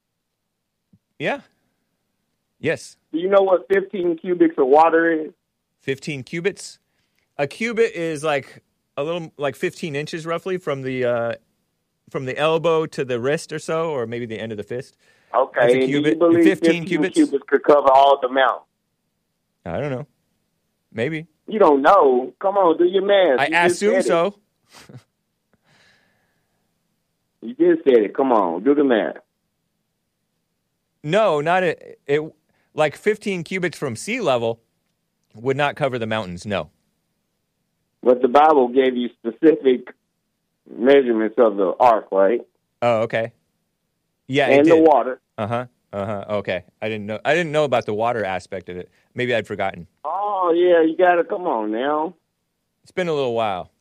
yeah. Yes. Do you know what 15 cubics of water is? 15 cubits. A cubit is like a little like 15 inches roughly from the uh, from the elbow to the wrist or so, or maybe the end of the fist. Okay, a and cubit. do you believe 15 15 cubits? cubits could cover all the mountains? I don't know. Maybe. You don't know. Come on, do your math. I You assume so. You just said it. Come on, do the math. No, not a, it. Like 15 cubits from sea level would not cover the mountains. No. But the Bible gave you specific measurements of the ark, right? Oh, okay. Yeah, it and the water. Uh huh. Uh huh. Okay. I didn't know. I didn't know about the water aspect of it. Maybe I'd forgotten. Oh yeah, you gotta come on now. It's been a little while.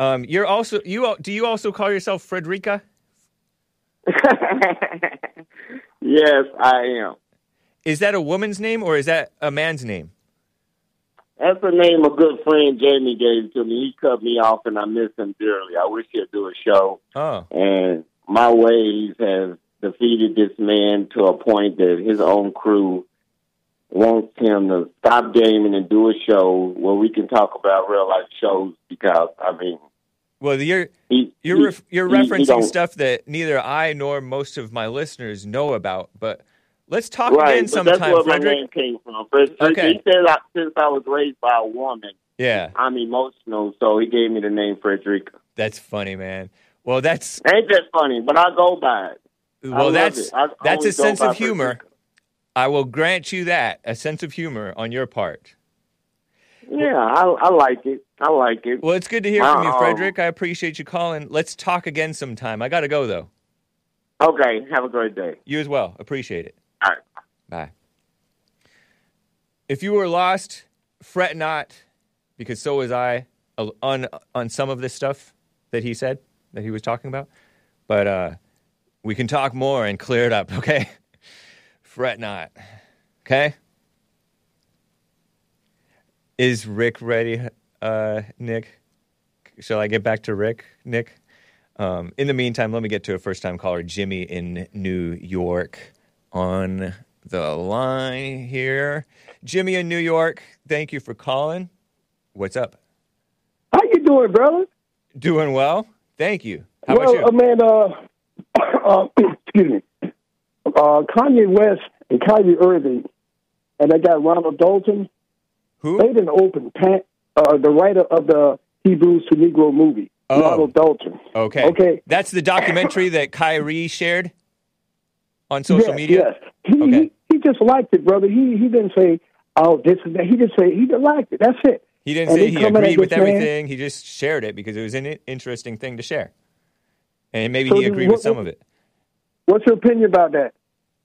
Um, you're also you. Do you also call yourself Frederica? yes, I am. Is that a woman's name or is that a man's name? That's the name a good friend Jamie gave to me. He cut me off, and I miss him dearly. I wish he'd do a show. Oh, and my ways have defeated this man to a point that his own crew wants him to stop gaming and do a show where we can talk about real life shows because I mean well, you're you're ref, you're referencing stuff that neither I nor most of my listeners know about. But let's talk right, again sometime, that's where my name came from. Fred- uh, Okay. He said I, since I was raised by a woman, Yeah, I'm emotional, so he gave me the name Frederica. that's funny, man. Well, that's Ain't that funny? But I go by it. Well, that's it. That's a sense of humor. Frederica. I will grant you that a sense of humor on your part. Yeah, I, I like it. I like it. Well, it's good to hear from you, Frederick. I appreciate you calling. Let's talk again sometime. I got to go though. Okay, have a great day. You as well. Appreciate it. All right. Bye. If you were lost, fret not, because so was I uh, on on some of this stuff that he said that he was talking about. But uh, we can talk more and clear it up. Okay, fret not. Okay. Is Rick ready, uh, Nick? Shall I get back to Rick, Nick? Um, in the meantime, let me get to a first time caller, Jimmy in New York, on the line here. Jimmy in New York, thank you for calling. What's up? How you doing, brother? Doing well. Thank you. How well, about uh, man, uh, uh, excuse me. Uh, Kanye West and Kyrie Irving, and I got Ronald Dalton. Who? They didn't open pan- uh, the writer of the Hebrews to Negro movie, Oh. Ronald Dalton. Okay. Okay. That's the documentary that Kyrie shared on social yes, media? Yes. He, Okay. he he just liked it, brother. He he didn't say, "Oh, this is that." He just say he just liked it. That's it. He didn't And say he he come in agreed with this man- everything. He just shared it because it was an interesting thing to share. And maybe So he agreed what- with some of it. What's your opinion about that?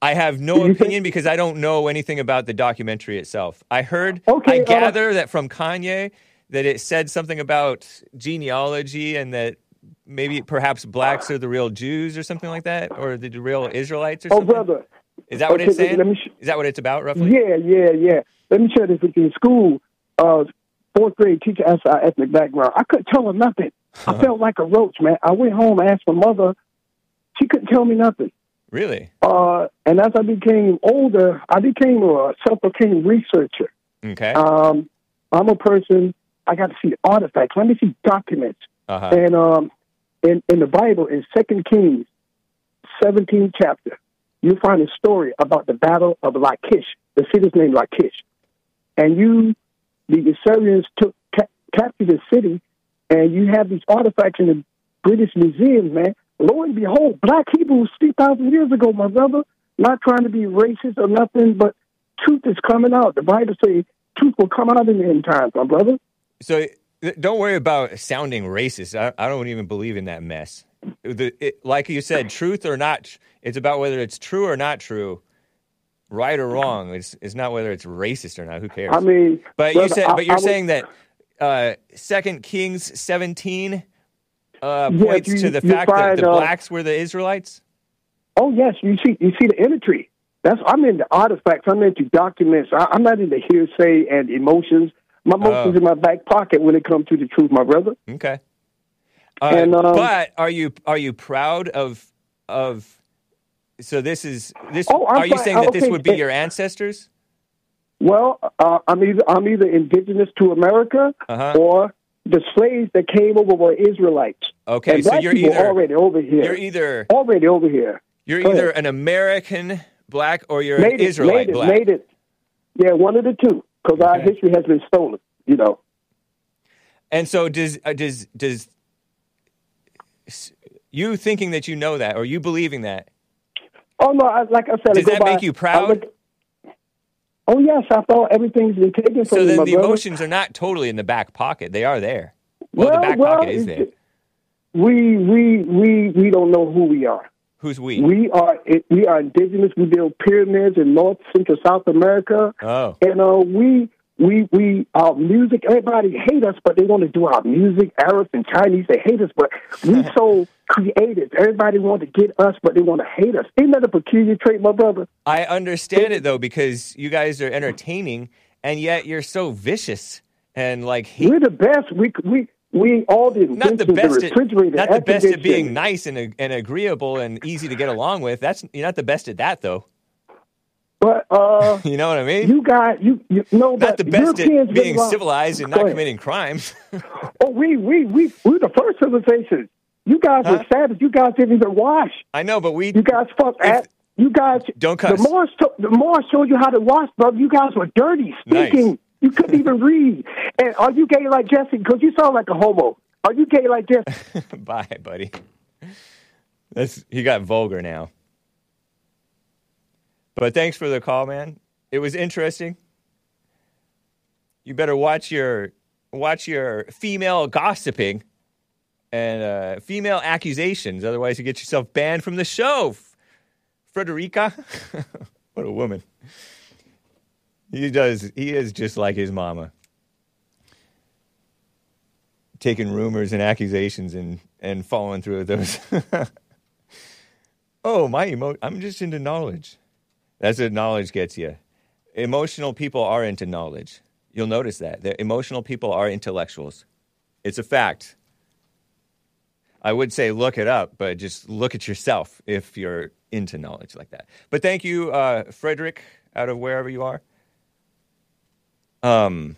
I have no Do you think- opinion because I don't know anything about the documentary itself. I heard, Okay, I uh, gather that from Kanye that it said something about genealogy and that maybe perhaps blacks are the real Jews or something like that, or the real Israelites or Oh, something. brother. Is that what Okay, it's saying? let me sh- Is that what it's about, roughly? Yeah, yeah, yeah. Let me share this with you. In school, uh, fourth grade teacher asked our ethnic background. I couldn't tell her nothing. I felt like a roach, man. I went home and asked my mother. She couldn't tell me nothing. Really? Uh, and as I became older, I became a self-proclaimed researcher. Okay. Um, I'm a person. I got to see artifacts. Let me see documents. Uh-huh. And um, in in the Bible, in Second Kings, 17th chapter, you find a story about the battle of Lachish. The city's named Lachish, and you, the Assyrians took ca- captured the city, and you have these artifacts in the British museums, man. Lo and behold, black Hebrews 3,000 years ago, my brother, not trying to be racist or nothing, but truth is coming out. The Bible says truth will come out in the end times, my brother. So don't worry about sounding racist. I, I don't even believe in that mess. The, it, like you said, truth or not, it's about whether it's true or not true, right or wrong. It's, it's not whether it's racist or not. Who cares? I mean, but you said, I, but you're I saying that uh, Second Kings 17 uh, Yeah, points you- to the fact that find, the uh, blacks were the Israelites. Oh yes, you see, you see the imagery. That's I'm into artifacts. I'm into documents. I, I'm not into hearsay and emotions. My emotions Oh. in my back pocket when it comes to the truth, my brother. Okay. Uh, And, um, but are you are you proud of of? So this is this. Oh, are you saying that this would be eh, your ancestors? Well, uh, I'm either I'm either indigenous to America Uh-huh. or the slaves that came over were Israelites. Okay, so you're either already over here. you're either already over here. you're Go either ahead. an American black or you're an Made it, Israelite made it, black. made it. Yeah, one of the two, because our history has been stolen. You know. And so does uh, does does you thinking that you know that or you believing that? Oh no, I, like I said, I Does go that by- make you I proud? Oh yes, I thought everything's been taken from So me, So then the brother. emotions are not totally in the back pocket; they are there. Well, the back well, pocket is there. We we we we don't know who we are. Who's we? We are we are indigenous. We build pyramids in North, Central, South America, Oh, and uh, we we we our music. Everybody hate us, but they want to do our music. Arabs and Chinese they hate us, but we so creative. Everybody want to get us, but they want to hate us. Ain't that a peculiar trait, my brother? I understand it though because you guys are entertaining, and yet you're so vicious and like hate. We're the best. We we we all the Not the best. the At, not the best at being nice and, and agreeable and easy to get along with. That's you're not the best at that though. But uh, You know what I mean? you got you you know not but the best Europeans at being around- civilized and not committing crimes. Oh, we we we we're the first civilization. You guys Huh? were savage. You guys didn't even wash. I know, but we You guys fucked at. You guys Don't cuss. The more the more showed you how to wash, brother. You guys were dirty, Nice. You couldn't even read. And are you gay like Jesse? Because you sound like a homo. Are you gay like Jesse? Bye, buddy. That's he got vulgar now. But thanks for the call, man. It was interesting. You better watch your watch your female gossiping and uh, female accusations, otherwise you get yourself banned from the show. Frederica, what a woman. He does. He is just like his mama taking rumors and accusations and and following through with those. oh, my emo- I'm just into knowledge. That's what knowledge gets you. Emotional people are into knowledge. You'll notice that. The emotional people are intellectuals. It's a fact. I would say look it up, but just look at yourself if you're into knowledge like that. But thank you, uh, Frederick, out of wherever you are. Um,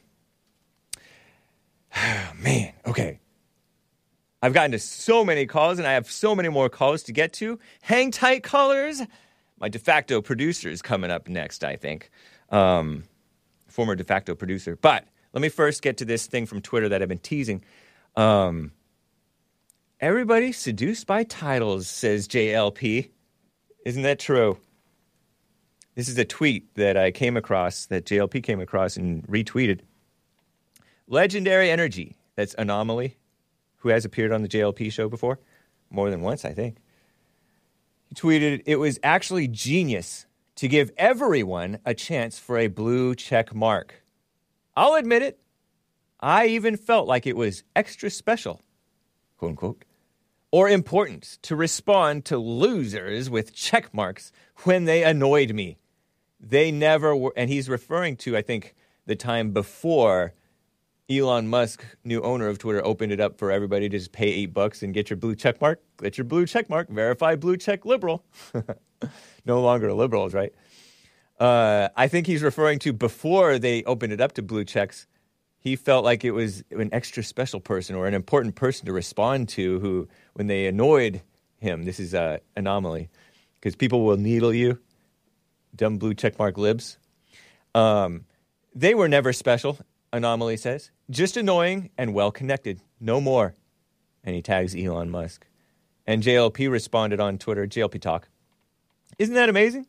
man, okay. I've gotten to so many calls and I have so many more calls to get to. Hang tight, callers. My de facto producer is coming up next, I think. Um, former de facto producer. But let me first get to this thing from Twitter that I've been teasing. Um, everybody seduced by titles, says JLP. Isn't that true? This is a tweet that I came across, that JLP came across and retweeted. Legendary Energy, that's Anomaly, who has appeared on the JLP show before, more than once, I think. He tweeted, It was actually genius to give everyone a chance for a blue check mark. I'll admit it, I even felt like it was extra special, quote unquote, or important to respond to losers with check marks when they annoyed me. They never were, and he's referring to, I think, the time before Elon Musk, new owner of Twitter, opened it up for everybody to just pay eight bucks and get your blue check mark. Get your blue check mark. Verified blue check liberal. no longer liberals, right? Uh, I think he's referring to before they opened it up to blue checks. He felt like it was an extra special person or an important person to respond to who, when they annoyed him, this is an anomaly because people will needle you, dumb blue checkmark libs. Um, they were never special, Anomaly says. Just annoying and well connected. No more. And he tags Elon Musk. And JLP responded on Twitter, JLP Talk. Isn't that amazing?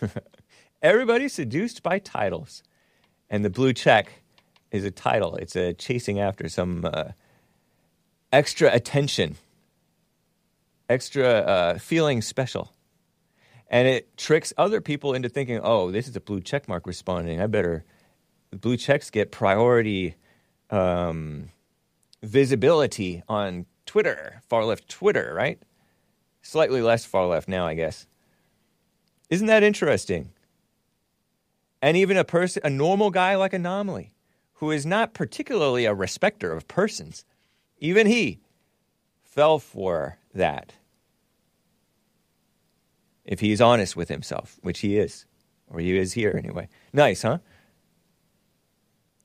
Everybody seduced by titles. And the blue check is a title, it's a chasing after some uh, extra attention, extra uh, feeling special. And it tricks other people into thinking, oh, this is a blue check mark responding. I better. Blue checks get priority um, visibility on Twitter, far left Twitter, right? Slightly less far left now, I guess. Isn't that interesting? And even a person, a normal guy like Anomaly, who is not particularly a respecter of persons, even he fell for that. If he's honest with himself, which he is, or he is here anyway. Nice, huh?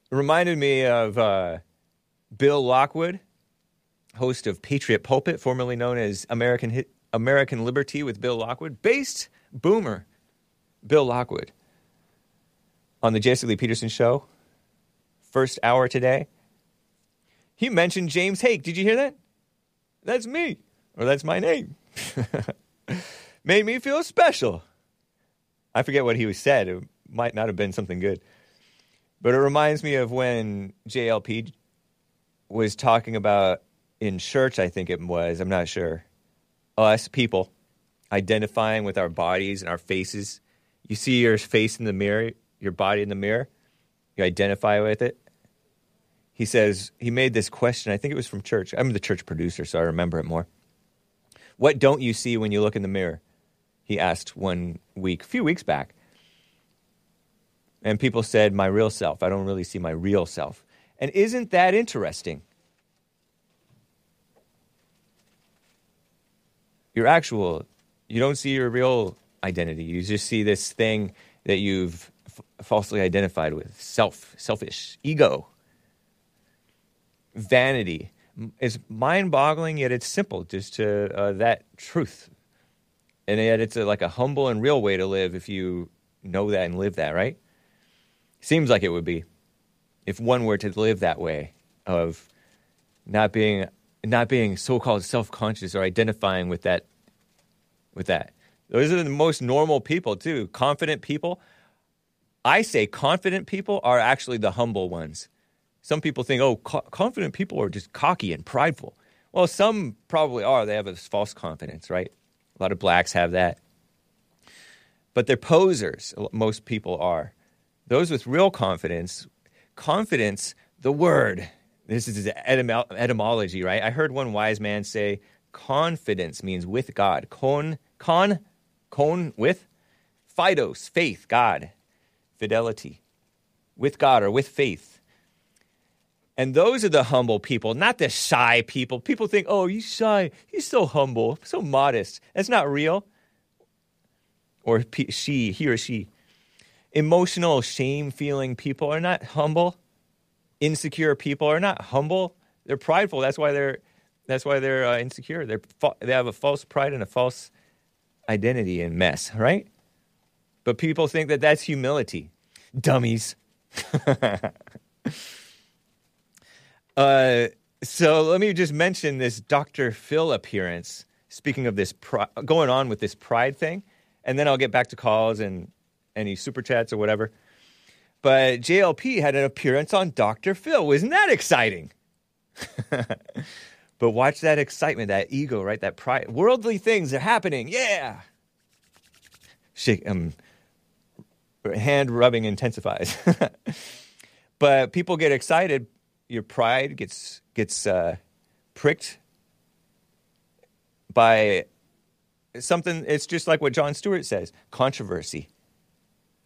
It reminded me of uh, Bill Lockwood, host of Patriot Pulpit, formerly known as American American Liberty with Bill Lockwood, based boomer Bill Lockwood on the Jesse Lee Peterson show, first hour today. He mentioned James Hake. Did you hear that? That's me, or that's my name. Made me feel special. I forget what he was said. It might not have been something good. But it reminds me of when JLP was talking about in church, I think it was, I'm not sure, us people identifying with our bodies and our faces. You see your face in the mirror, your body in the mirror, you identify with it. He says, he made this question, I think it was from church. I'm the church producer, so I remember it more. What don't you see when you look in the mirror? He asked one week, a few weeks back. And people said, my real self. I don't really see my real self. And isn't that interesting? Your actual, you don't see your real identity. You just see this thing that you've f- falsely identified with self, selfish, ego, vanity. It's mind boggling, yet it's simple just to uh, that truth. And yet it's a, like a humble and real way to live if you know that and live that, right? Seems like it would be if one were to live that way of not being not being so-called self-conscious or identifying with that with that. Those are the most normal people too. Confident people. I say confident people are actually the humble ones. Some people think, oh, co- confident people are just cocky and prideful. Well, some probably are. They have this false confidence, right? A lot of blacks have that. But they're posers. Most people are. Those with real confidence, confidence, the word, this is the etymo- etymology, right? I heard one wise man say confidence means with God. Con, con, con, with, fidos, faith, God, fidelity, with God or with faith. And those are the humble people, not the shy people. People think, oh, he's shy. He's so humble, so modest. That's not real. Or she, he or she. Emotional, shame feeling people are not humble. Insecure people are not humble. They're prideful. That's why they're, that's why they're uh, insecure. They're, they have a false pride and a false identity and mess, right? But people think that that's humility. Dummies. Uh, so let me just mention this Dr. Phil appearance. Speaking of this, pri- going on with this pride thing, and then I'll get back to calls and any super chats or whatever. But JLP had an appearance on Dr. Phil. Isn't that exciting? but watch that excitement, that ego, right? That pride. Worldly things are happening. Yeah. Shake, um, hand rubbing intensifies. but people get excited your pride gets gets uh, pricked by something. It's just like what Jon Stewart says: controversy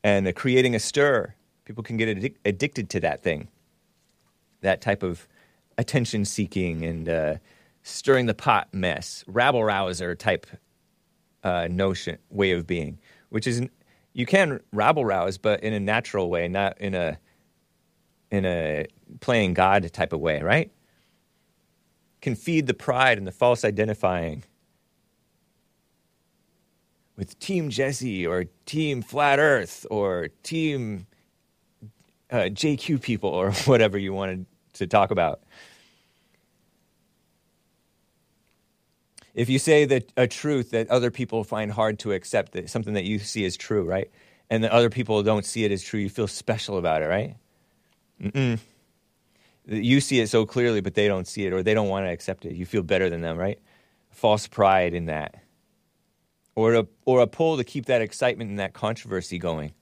and creating a stir. People can get addic- addicted to that thing, that type of attention seeking and uh, stirring the pot mess, rabble rouser type uh, notion way of being, which is you can rabble rouse, but in a natural way, not in a in a playing God type of way, right? Can feed the pride and the false identifying with Team Jesse or Team Flat Earth or Team uh, JQ people or whatever you wanted to talk about. If you say that a truth that other people find hard to accept, that something that you see as true, right? And that other people don't see it as true, you feel special about it, right? Mm-mm. You see it so clearly, but they don't see it, or they don't want to accept it. You feel better than them, right? False pride in that, or a or a pull to keep that excitement and that controversy going.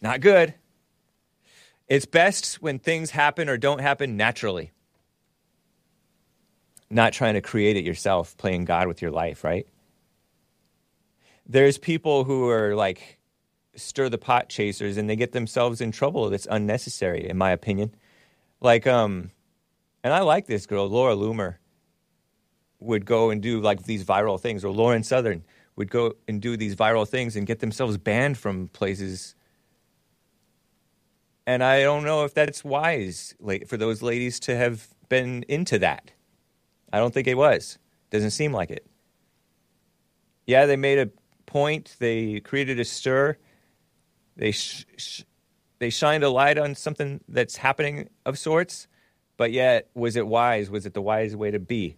Not good. It's best when things happen or don't happen naturally. Not trying to create it yourself, playing God with your life, right? There's people who are like stir the pot chasers and they get themselves in trouble that's unnecessary, in my opinion. Like, um, and I like this girl, Laura Loomer, would go and do like these viral things, or Lauren Southern would go and do these viral things and get themselves banned from places and I don't know if that's wise for those ladies to have been into that. I don't think it was. Doesn't seem like it. Yeah, they made a point. They created a stir. They sh- sh- they shined a light on something that's happening of sorts. But yet, was it wise? Was it the wise way to be?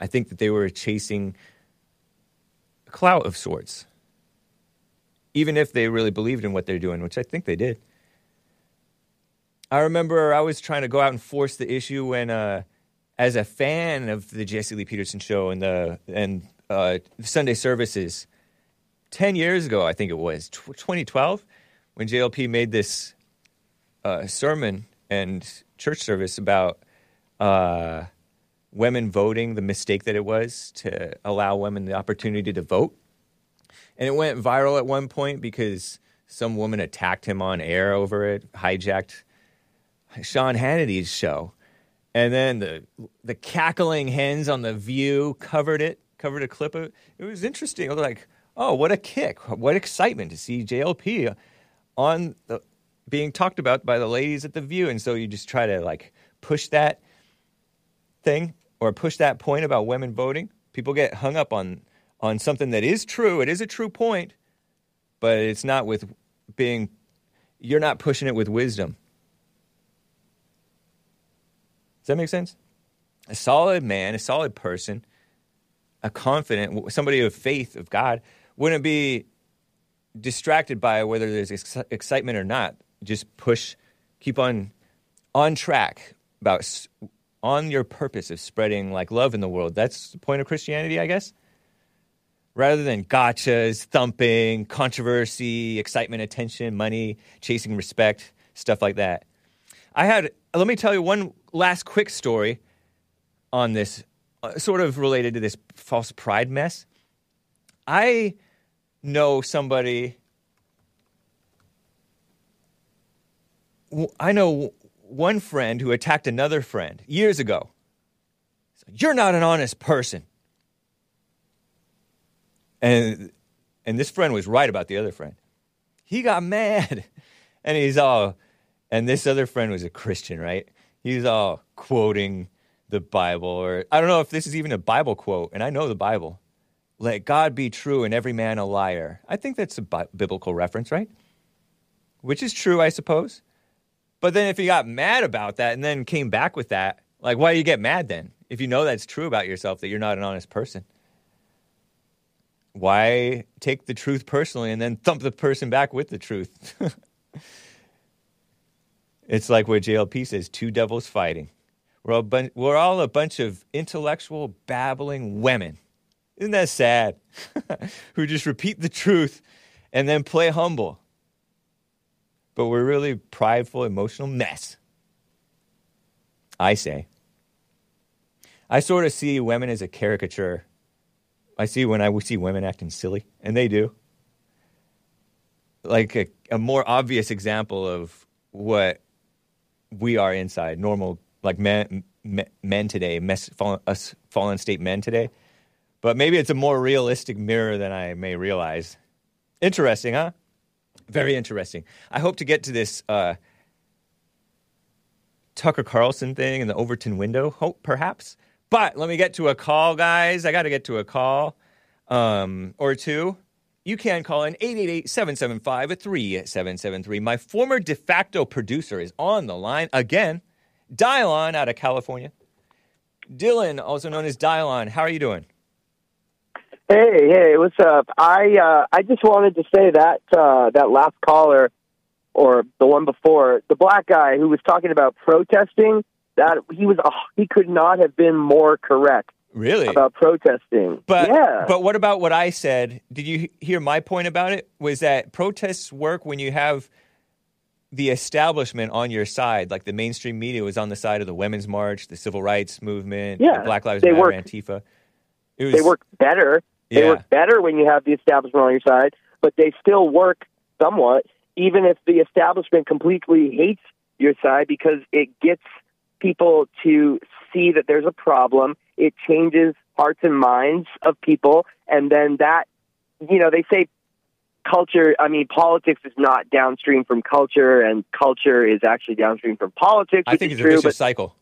I think that they were chasing clout of sorts, even if they really believed in what they're doing, which I think they did. I remember I was trying to go out and force the issue when, uh, as a fan of the Jesse Lee Peterson show and the and uh, Sunday services, ten years ago, I think it was tw 2012, when JLP made this uh, sermon and church service about uh, women voting, the mistake that it was to allow women the opportunity to vote, and it went viral at one point because some woman attacked him on air over it, hijacked Sean Hannity's show. And then the the cackling hens on the View covered it, covered a clip of it. It was interesting. I was like, oh, what a kick! What excitement to see JLP on the being talked about by the ladies at the View. And so you just try to like push that thing or push that point about women voting. People get hung up on on something that is true. It is a true point, but it's not with being. You're not pushing it with wisdom. Does that make sense? A solid man, a solid person, a confident, somebody of faith of God wouldn't be distracted by whether there's ex- excitement or not. Just push, keep on on track about on your purpose of spreading like love in the world. That's the point of Christianity, I guess. Rather than gotchas, thumping, controversy, excitement, attention, money, chasing respect, stuff like that. I had, let me tell you one last quick story on this, uh, sort of related to this false pride mess. I know somebody, I know one friend who attacked another friend years ago. Said, You're not an honest person. And, and this friend was right about the other friend. He got mad. And he's all, and this other friend was a Christian, right? He's all quoting the Bible, or I don't know if this is even a Bible quote, and I know the Bible. Let God be true and every man a liar. I think that's a bi- biblical reference, right? Which is true, I suppose. But then if you got mad about that and then came back with that, like, why do you get mad then? If you know that's true about yourself, that you're not an honest person. Why take the truth personally and then thump the person back with the truth? It's like what JLP says two devils fighting. We're all, bun- we're all a bunch of intellectual, babbling women. Isn't that sad? Who just repeat the truth and then play humble. But we're really prideful, emotional mess. I say. I sort of see women as a caricature. I see when I see women acting silly, and they do. Like a, a more obvious example of what we are inside, normal, like men, men, today, mess, fallen, us fallen state men today. But maybe it's a more realistic mirror than I may realize. Interesting, huh? Very interesting. I hope to get to this uh, Tucker Carlson thing in the Overton window, hope perhaps. But let me get to a call, guys. I got to get to a call um, or two. You can call in 888-775-3773. My former de facto producer is on the line again. Dial on out of California. Dylan, also known as Dielawn. How are you doing? Hey, hey, what's up? I uh, I just wanted to say that uh, that last caller, or the one before, the black guy who was talking about protesting, that he was uh, he could not have been more correct Really? about protesting. But yeah, but what about what I said? Did you hear my point about it? Was that protests work when you have the establishment on your side, like the mainstream media was on the side of the women's march, the civil rights movement, Yeah, the Black Lives Matter, work- Antifa. It was they work better. They Yeah. work better when you have the establishment on your side, but they still work somewhat, even if the establishment completely hates your side because it gets people to see that there's a problem. It changes hearts and minds of people, and then that, you know, they say culture. I mean, politics is not downstream from culture, and culture is actually downstream from politics. I think it's a true, vicious but cycle.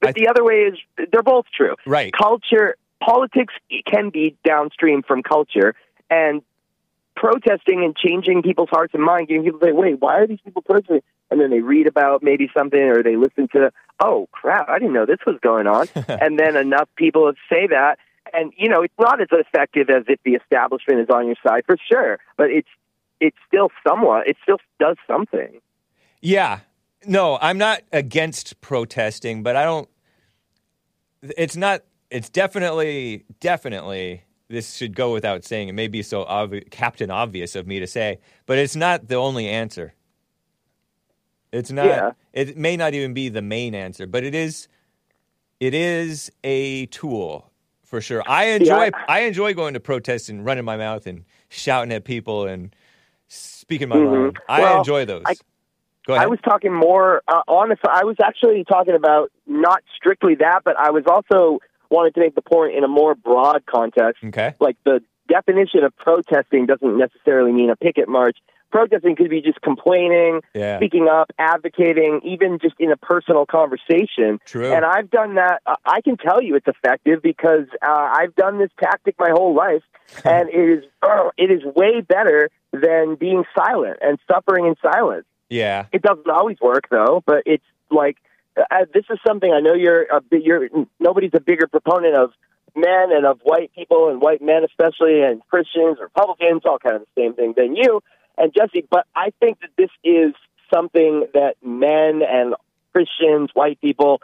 but the other way is they're both true. Right. Culture, politics can be downstream from culture, and protesting and changing people's hearts and minds, getting people to say, "Wait, why are these people protesting?" And then they read about maybe something, or they listen to, "Oh crap, I didn't know this was going on," and then enough people say that. And you know, it's not as effective as if the establishment is on your side for sure, but it's it's still somewhat. It still does something. Yeah. No, I'm not against protesting, but I don't. It's not. It's definitely, definitely. This should go without saying. It may be so obvi- Captain Obvious of me to say, but it's not the only answer. It's not. Yeah. It may not even be the main answer, but it is. It is a tool for sure. I enjoy. I, enjoy going to protests and running my mouth and shouting at people and speaking my Mhm. mind. I Well, enjoy those. I- Go ahead. I was talking more uh, honestly. I was actually talking about not strictly that, but I was also wanted to make the point in a more broad context. okay. Like the definition of protesting doesn't necessarily mean a picket march. Protesting could be just complaining, Yeah. speaking up, advocating, even just in a personal conversation. True. And I've done that. I can tell you it's effective because uh, I've done this tactic my whole life, and it is uh, it is way better than being silent and suffering in silence. Yeah. It doesn't always work though, but it's like uh, this is something I know you're a you're nobody's a bigger proponent of men and of white people and white men especially and Christians, Republicans, all kind of the same thing than you and Jesse. But I think that this is something that men and Christians, white people,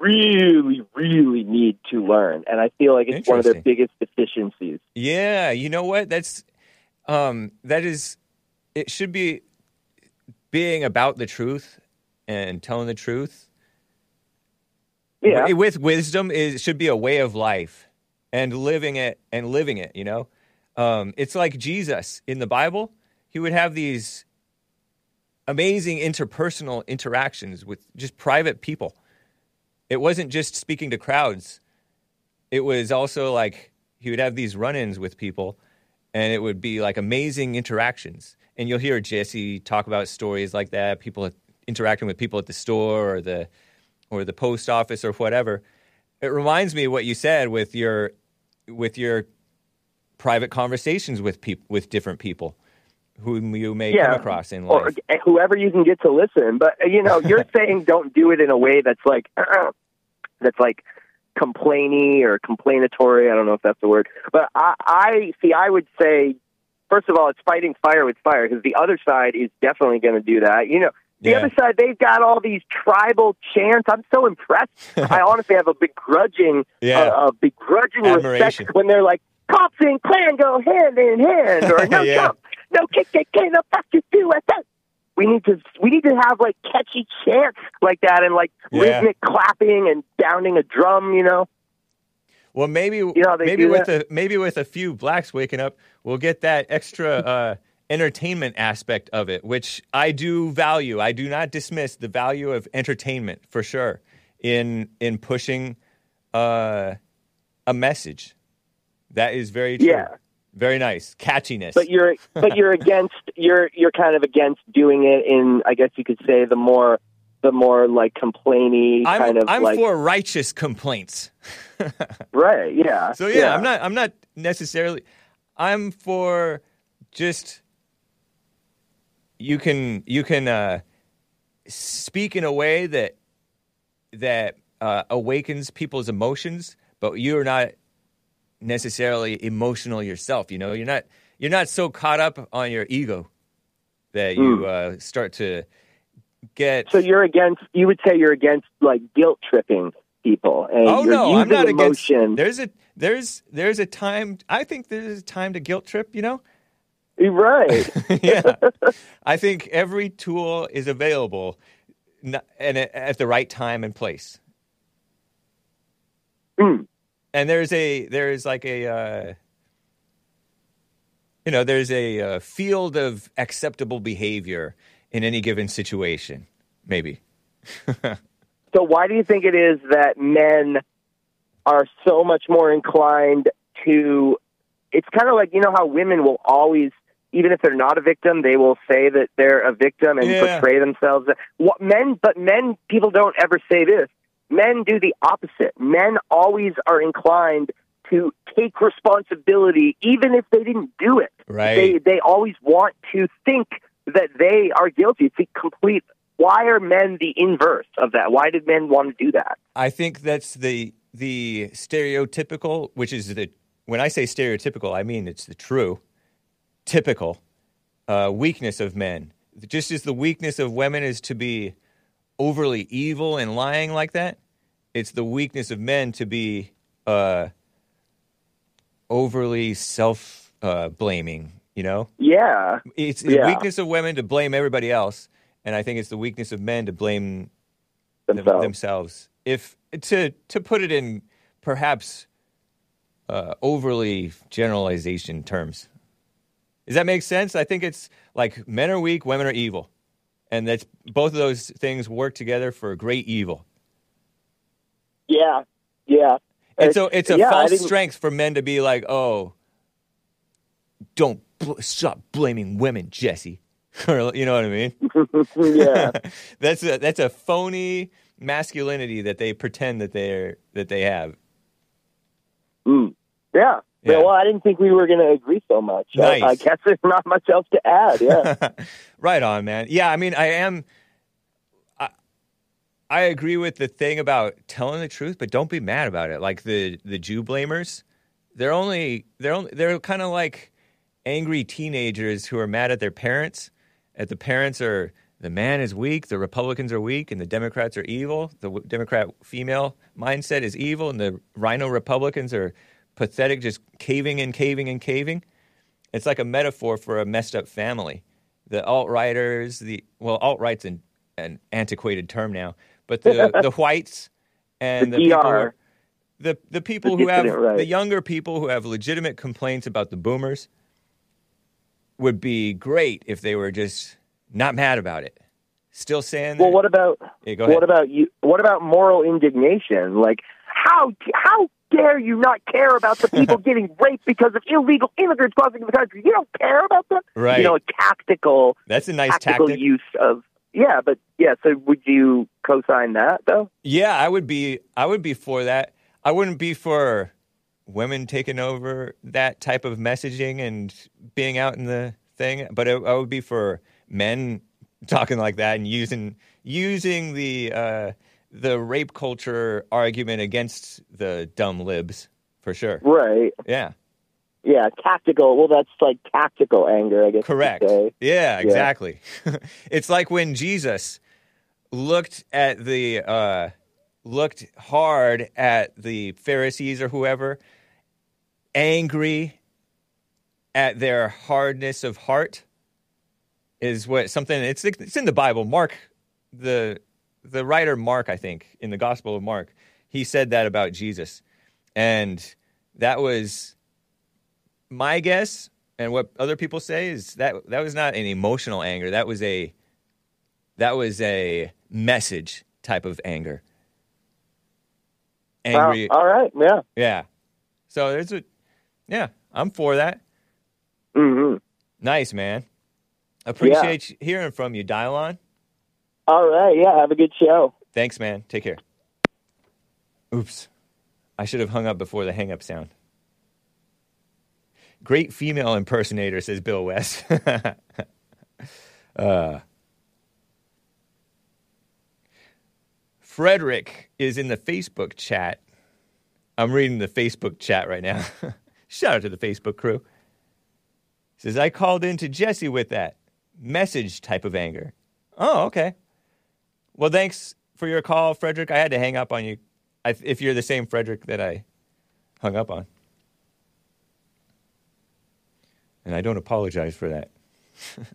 really, really need to learn, and I feel like it's one of their biggest deficiencies. Yeah, you know what? That's um that is it should be being about the truth and telling the truth. Yeah. With wisdom it should be a way of life and living it and living it, you know? Um it's like Jesus in the Bible, he would have these amazing interpersonal interactions with just private people. It wasn't just speaking to crowds. It was also like he would have these run-ins with people and it would be like amazing interactions. And you'll hear Jesse talk about stories like that, people interacting with people at the store or the or the post office or whatever. It reminds me of what you said with your with your private conversations with people with different people whom you may come across in life. or whoever you can get to listen. But uh, you know, you're saying don't do it in a way that's like that's like complainy or complainatory. I don't know if that's the word, but I, I see. I would say, first of all, it's fighting fire with fire because the other side is definitely going to do that. You know. The Yeah. other side, they've got all these tribal chants. I'm so impressed. I honestly have a begrudging, Yeah. uh, a begrudging Admiration. respect when they're like, "Cops and Klan go hand in hand," or "No Yeah. Trump, no KKK, no fuck you USA." We need to we need to have like catchy chants like that and like Yeah. rhythmic clapping and pounding a drum. You know, Well, maybe you know maybe with that? a maybe with a few blacks waking up, we'll get that extra uh, entertainment aspect of it, which I do value. I do not dismiss the value of entertainment for sure in in pushing uh, a message. That is very true. Yeah. Very nice catchiness. but you're but you're against you're you're kind of against doing it in I guess you could say the more the more like complainy I'm, kind of I'm like for righteous complaints. right yeah So yeah, I'm not I'm not necessarily I'm for just you can you can uh, speak in a way that that uh, awakens people's emotions, but you're not necessarily emotional yourself. You know, you're not you're not so caught up on your ego that you uh, start to get. So you're against. You would say you're against like guilt tripping people. And oh you're no, I'm not against. emotion. There's a there's there's a time. I think there's a time to guilt trip. You know. Right. yeah, I think every tool is available, and at the right time and place. Hmm. And there's a there's like a uh, you know there's a uh, field of acceptable behavior in any given situation. Maybe. So why do you think it is that men are so much more inclined to? It's kind of like you know how women will always, even if they're not a victim, they will say that they're a victim and Yeah. portray themselves. What men, but men, people don't ever say this. Men do the opposite. Men always are inclined to take responsibility, even if they didn't do it. Right. They they always want to think that they are guilty. It's the complete. Why are men the inverse of that? Why did men want to do that? I think that's the the stereotypical, which is the when I say stereotypical, I mean it's the true, typical uh, weakness of men. Just as the weakness of women is to be overly evil and lying like that, it's the weakness of men to be uh, overly self uh, blaming. You know, Yeah. it's the Yeah. weakness of women to blame everybody else, and I think it's the weakness of men to blame them- Themselves. themselves. If to to put it in perhaps uh, overly generalization terms, does that make sense? I think it's like men are weak, women are evil, and that's both of those things work together for great evil. Yeah. Yeah. And so it's a yeah, false strength for men to be like, "Oh, don't bl- stop blaming women, Jesse." or you know what I mean? yeah. that's a that's a phony masculinity that they pretend that they're that they have. Mm. Yeah. Yeah. Well, I didn't think we were going to agree so much. I- Nice. I, guess there's not much else to add. Yeah. right on, man. Yeah, I mean, I am. I, I agree with the thing about telling the truth, but don't be mad about it. Like the the Jew blamers, they're only they're only they're kind of like angry teenagers who are mad at their parents. At the parents are the man is weak, the Republicans are weak, and the Democrats are evil. The Democrat female mindset is evil, and the RINO Republicans are pathetic, just caving and caving and caving. It's like a metaphor for a messed up family. The alt righters, the well, alt right's an, an antiquated term now, but the the whites and The the, people, DR. the the people who have right. the younger people who have legitimate complaints about the boomers would be great if they were just not mad about it. Still saying well, what about Yeah, what about you? What about moral indignation? Like how how dare you not care about the people getting raped because of illegal immigrants crossing the country? You don't care about them, Right. You know, a tactical That's a nice tactical tactic. use of yeah, but yeah. So would you co-sign that though? Yeah, I would be. I would be for that. I wouldn't be for women taking over that type of messaging and being out in the thing, but I, I would be for men talking like that and using using the uh, the rape culture argument against the dumb libs for sure. Right. Yeah, Yeah, tactical. Well, that's like tactical anger, I guess. correct. say. Yeah, exactly. it's like when Jesus looked at the uh, looked hard at the Pharisees or whoever, angry at their hardness of heart. Is what something it's it's in the Bible. Mark, the the writer Mark, I think, in the Gospel of Mark, he said that about Jesus, and that was my guess and what other people say is that that was not an emotional anger. That was a that was a message type of anger. Angry, Wow. All right. Yeah. yeah. So there's a, yeah, I'm for that. Mm-hmm. Nice man. Appreciate hearing from you, Dielawn. All right. Yeah. Have a good show. Thanks, man. Take care. Oops, I should have hung up before the hang up sound. Great female impersonator, says Bill West. uh, Frederick is in the Facebook chat. I'm reading the Facebook chat right now. Shout out to the Facebook crew. Says, I called in to Jesse with that message type of anger. Oh, okay. Well, thanks for your call, Frederick. I had to hang up on you I, if you're the same Frederick that I hung up on. And I don't apologize for that.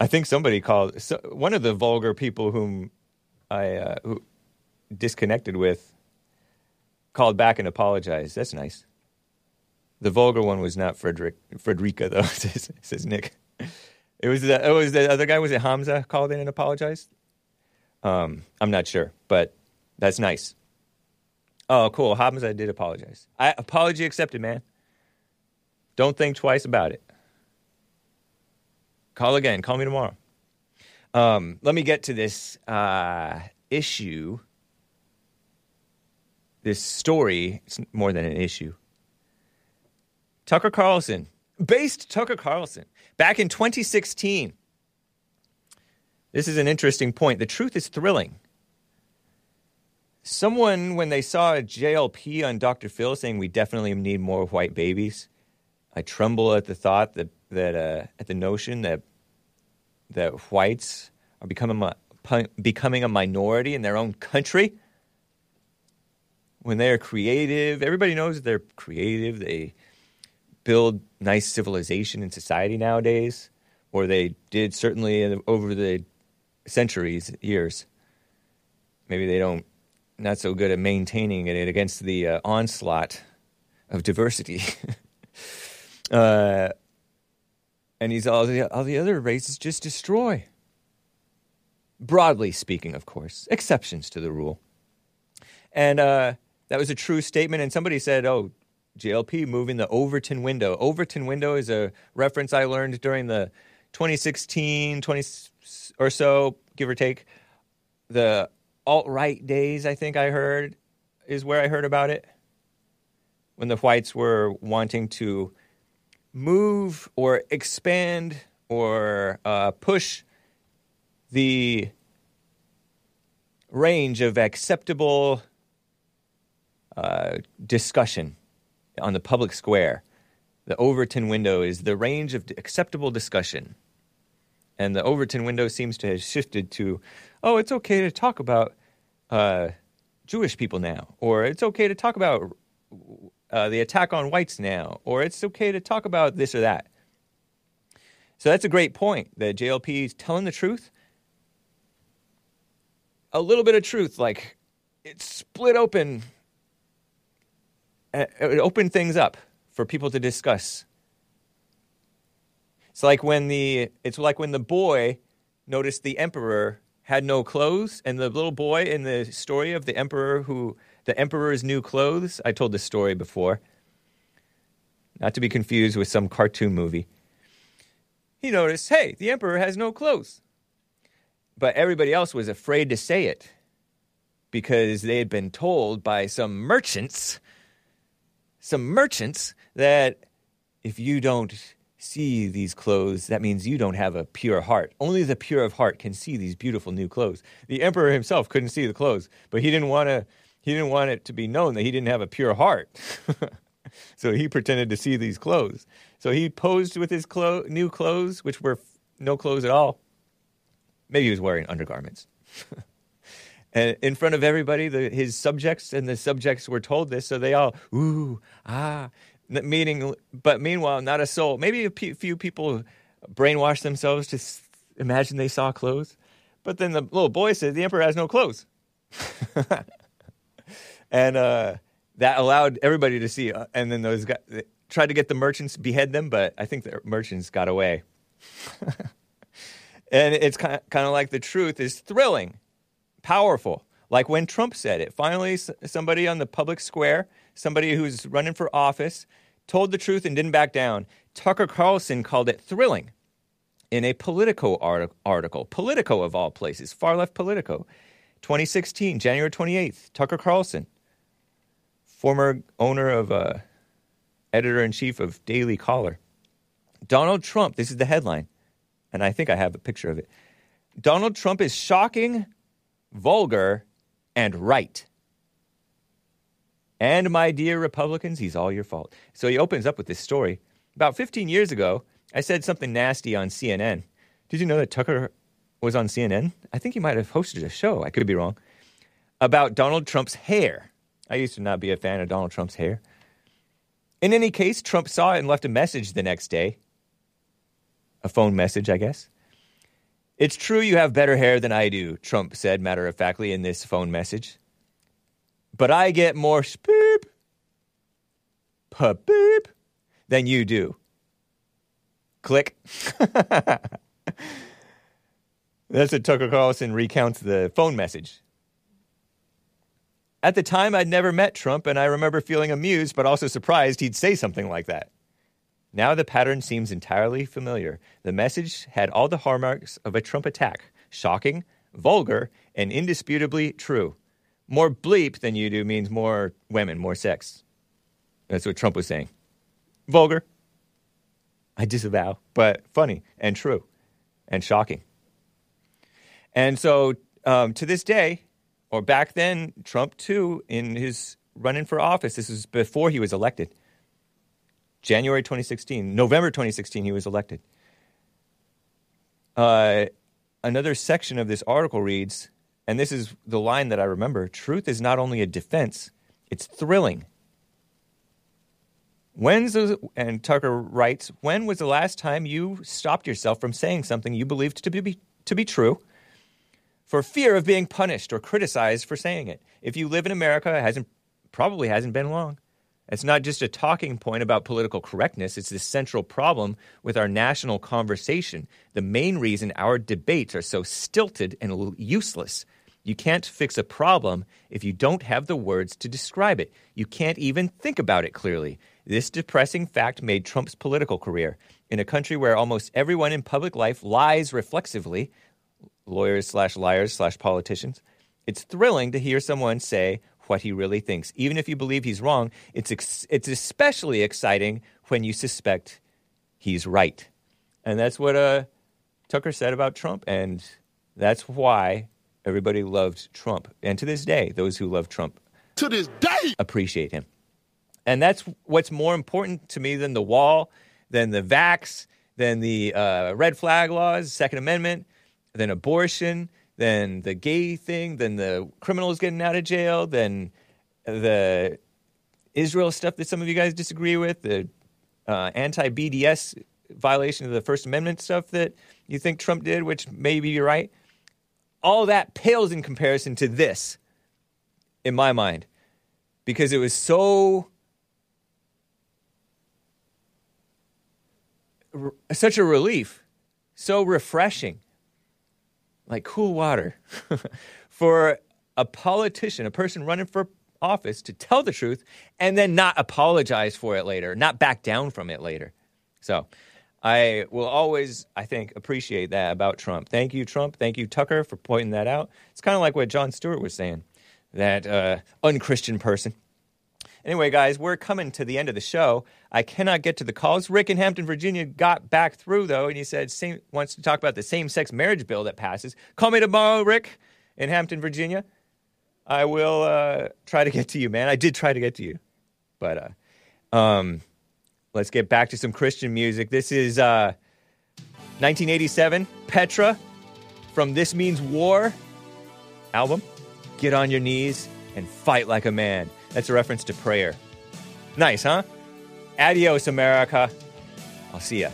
I think somebody called so, one of the vulgar people whom I uh, who disconnected with called back and apologized. That's nice. The vulgar one was not Frederick Frederica though. says, says Nick. It was the it was the other guy. Was it Hamza called in and apologized? Um, I'm not sure, but that's nice. Oh, cool. Hamza did apologize. I apology accepted, man. Don't think twice about it. Call again. Call me tomorrow. Um, let me get to this uh, issue. This story. It's more than an issue. Tucker Carlson, based Tucker Carlson, back in 2016. This is an interesting point. The truth is thrilling. Someone, when they saw a JLP on Dr. Phil saying we definitely need more white babies, I tremble at the thought that that uh, at the notion that that whites are becoming a, becoming a minority in their own country. When they are creative, everybody knows they're creative. They build nice civilization and society nowadays, or they did certainly over the centuries, years. Maybe they don't not so good at maintaining it against the uh, onslaught of diversity. uh, and he's all the all the other races just destroy. Broadly speaking, of course, exceptions to the rule. And uh, that was a true statement. And somebody said, "Oh, JLP moving the Overton window." Overton window is a reference I learned during the 2016, 20 or so, give or take, the alt right days. I think I heard is where I heard about it when the whites were wanting to move or expand or uh, push the range of acceptable uh, discussion on the public square. The Overton window is the range of acceptable discussion. And the Overton window seems to have shifted to, oh, it's okay to talk about uh, Jewish people now, or it's okay to talk about uh, the attack on whites now, or it's okay to talk about this or that. So that's a great point that JLP is telling the truth. A little bit of truth, like it's split open, Uh, it opened things up for people to discuss. It's like when the it's like when the boy noticed the emperor had no clothes, and the little boy in the story of the emperor who the emperor's new clothes. I told this story before, not to be confused with some cartoon movie. He noticed, hey, the emperor has no clothes, but everybody else was afraid to say it because they had been told by some merchants, some merchants that if you don't see these clothes, that means you don't have a pure heart. Only the pure of heart can see these beautiful new clothes. The emperor himself couldn't see the clothes, but he didn't want to he didn't want it to be known that he didn't have a pure heart. so he pretended to see these clothes. So he posed with his clo- new clothes, which were f- no clothes at all. Maybe he was wearing undergarments. and in front of everybody, the, his subjects and the subjects were told this, so they all ooh ah, meaning. But meanwhile, not a soul. Maybe a few people brainwashed themselves to s- imagine they saw clothes. But then the little boy said, "The emperor has no clothes," and uh, that allowed everybody to see. Uh, and then those guys tried to get the merchants behead them, but I think the merchants got away. and it's kind of like the truth is thrilling, powerful. Like when Trump said it. Finally, somebody on the public square, somebody who's running for office, told the truth and didn't back down. Tucker Carlson called it thrilling in a Politico arti- article. Politico, of all places, far left Politico. 2016, January 28th, Tucker Carlson, former owner of, uh, editor in chief of Daily Caller. Donald Trump, this is the headline, and I think I have a picture of it. Donald Trump is shocking vulgar, and right. And my dear Republicans, he's all your fault. So he opens up with this story. About 15 years ago, I said something nasty on CNN. Did you know that Tucker was on CNN? I think he might have hosted a show. I could be wrong. About Donald Trump's hair. I used to not be a fan of Donald Trump's hair. In any case, Trump saw it and left a message the next day. A phone message, I guess. It's true you have better hair than I do, Trump said matter of factly in this phone message. But I get more speep, beep than you do. Click. That's what Tucker Carlson recounts the phone message. At the time, I'd never met Trump, and I remember feeling amused but also surprised he'd say something like that. Now the pattern seems entirely familiar. The message had all the hallmarks of a Trump attack shocking, vulgar, and indisputably true. More bleep than you do means more women, more sex. That's what Trump was saying. Vulgar. I disavow, but funny and true and shocking. And so um, to this day, or back then, Trump too, in his running for office, this was before he was elected. January 2016, November 2016, he was elected. Uh, another section of this article reads, and this is the line that I remember truth is not only a defense, it's thrilling. When's the, and Tucker writes, when was the last time you stopped yourself from saying something you believed to be, to be true for fear of being punished or criticized for saying it? If you live in America, it hasn't, probably hasn't been long. It's not just a talking point about political correctness, it's the central problem with our national conversation. The main reason our debates are so stilted and useless. You can't fix a problem if you don't have the words to describe it. You can't even think about it clearly. This depressing fact made Trump's political career. In a country where almost everyone in public life lies reflexively, lawyers slash liars slash politicians, it's thrilling to hear someone say what he really thinks. Even if you believe he's wrong, it's, ex- it's especially exciting when you suspect he's right. And that's what uh, Tucker said about Trump. And that's why everybody loved Trump. And to this day, those who love Trump To this day, appreciate him. And that's what's more important to me than the wall, than the vax, than the uh, red flag laws, Second Amendment, than abortion, than the gay thing, then the criminals getting out of jail, then the Israel stuff that some of you guys disagree with, the uh, anti BDS violation of the First Amendment stuff that you think Trump did, which maybe you're right. All that pales in comparison to this, in my mind, because it was so such a relief, so refreshing, like cool water, for a politician, a person running for office, to tell the truth and then not apologize for it later, not back down from it later. So I will always, I think, appreciate that about Trump. Thank you, Trump. Thank you, Tucker, for pointing that out. It's kind of like what Jon Stewart was saying, that uh, unchristian person. Anyway, guys, we're coming to the end of the show. I cannot get to the calls. Rick in Hampton, Virginia got back through, though, and he said same, wants to talk about the same sex marriage bill that passes. Call me tomorrow, Rick, in Hampton, Virginia. I will uh, try to get to you, man. I did try to get to you. But uh, um, let's get back to some Christian music. This is uh, 1987, Petra from This Means War album. Get on your knees and fight like a man. That's a reference to prayer. Nice, huh? Adios, America. I'll see ya.